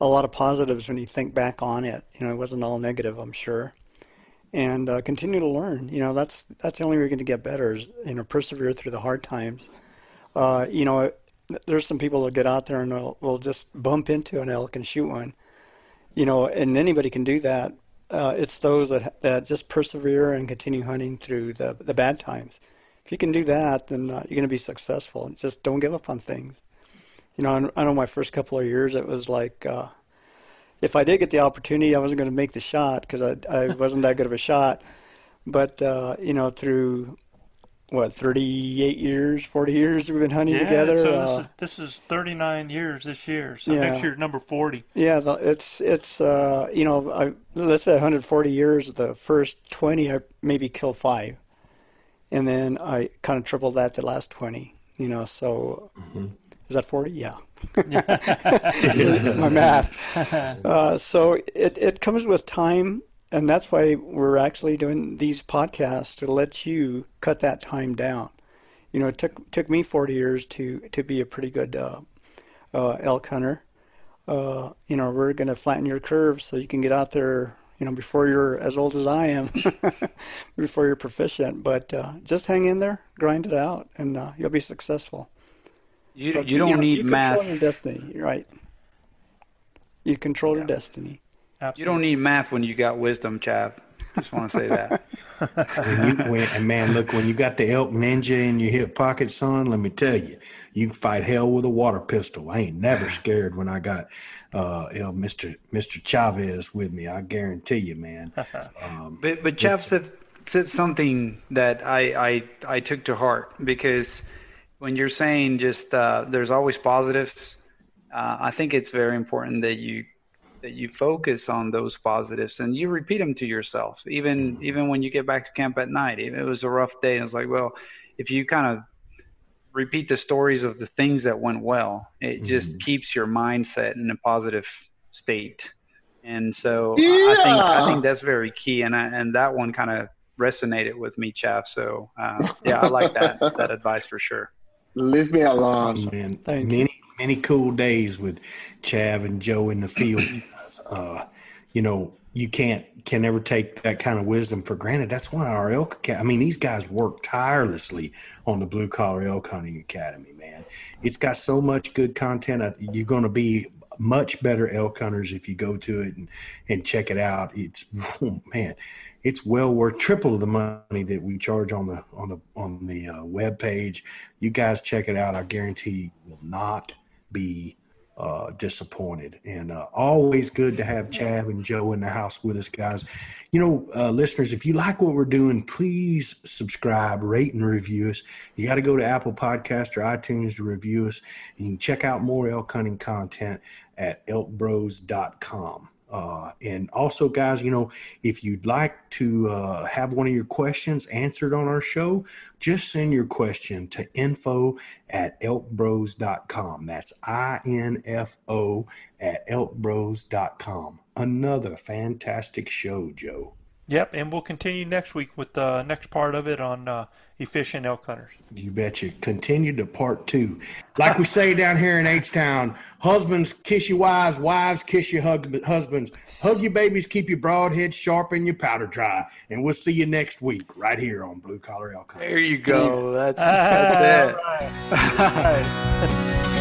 a lot of positives when you think back on it. You know, it wasn't all negative, I'm sure. And uh, continue to learn. You know, that's that's the only way you're going to get better. Is you know, persevere through the hard times. Uh, you know, there's some people that get out there and will, will just bump into an elk and shoot one. You know, and anybody can do that. Uh, it's those that that just persevere and continue hunting through the the bad times. If you can do that, then uh, you're going to be successful. Just don't give up on things you know, I know my first couple of years, it was like, uh, if I did get the opportunity, I wasn't going to make the shot because I, I wasn't that good of a shot. But, uh, you know, through what, 38 years, 40 years we've been hunting yeah, together. So uh, this, is, this is 39 years this year. So Yeah. next year, number 40. Yeah, it's it's uh, you know, I, let's say 140 years. The first 20, I maybe kill five, and then I kind of tripled that the last 20. You know, so is that 40? Yeah. My math. Uh, so it it comes with time, and that's why we're actually doing these podcasts to let you cut that time down. You know, it took took me 40 years to to be a pretty good uh, uh, elk hunter uh, you know, we're going to flatten your curve so you can get out there, you know, before you're as old as I am, before you're proficient. But uh, just hang in there, grind it out, and uh, you'll be successful. You, But, you don't know, need you math. control your destiny, you're right? You control your destiny. You don't need math when you got wisdom, Chav. Just want to say that. when you, when, and man, look, when you got the elk ninja in your hip pocket, son, let me tell you, you can fight hell with a water pistol. I ain't never scared when I got uh, El Mister Mister Chavez with me. I guarantee you, man. Um, But but Chav said said something that I, I I took to heart because when you're saying just uh, there's always positives, uh, I think it's very important that you that you focus on those positives and you repeat them to yourself. Even even when you get back to camp at night, if it was a rough day, and it's like, well, if you kind of repeat the stories of the things that went well, it just keeps your mindset in a positive state. And so I- I think I think that's very key, and I, and that one kind of resonated with me, Chav. So uh, yeah, I like that that advice for sure. Leave me alone. man, Thank you. many many cool days with Chav and Joe in the field. uh, you know, you can't can never take that kind of wisdom for granted. That's why our elk. I mean, these guys work tirelessly on the Blue Collar Elk Hunting Academy. Man, it's got so much good content. I- You're going to be much better elk hunters if you go to it and, and check it out. It's oh, man, it's well worth triple the money that we charge on the on the on the uh, web page. You guys check it out. I guarantee you will not be uh, disappointed. And uh, always good to have Chav and Joe in the house with us, guys. You know, uh, listeners, if you like what we're doing, please subscribe, rate, and review us. You got to go to Apple Podcast or iTunes to review us. You can check out more elk hunting content at elkbros.com. Uh, and also, guys, you know, if you'd like to uh, have one of your questions answered on our show, just send your question to info at elkbros.com. That's I N F O at elkbros.com. Another fantastic show, Joe. Yep, and we'll continue next week with the next part of it on uh, efficient elk hunters. You betcha. Continue to part two. Like we say down here in H Town, husbands kiss your wives, wives kiss your hug- husbands. Hug your babies, keep your broad head sharp and your powder dry. And we'll see you next week right here on Blue Collar Elk Hunting. There you go. That's that's it. All right.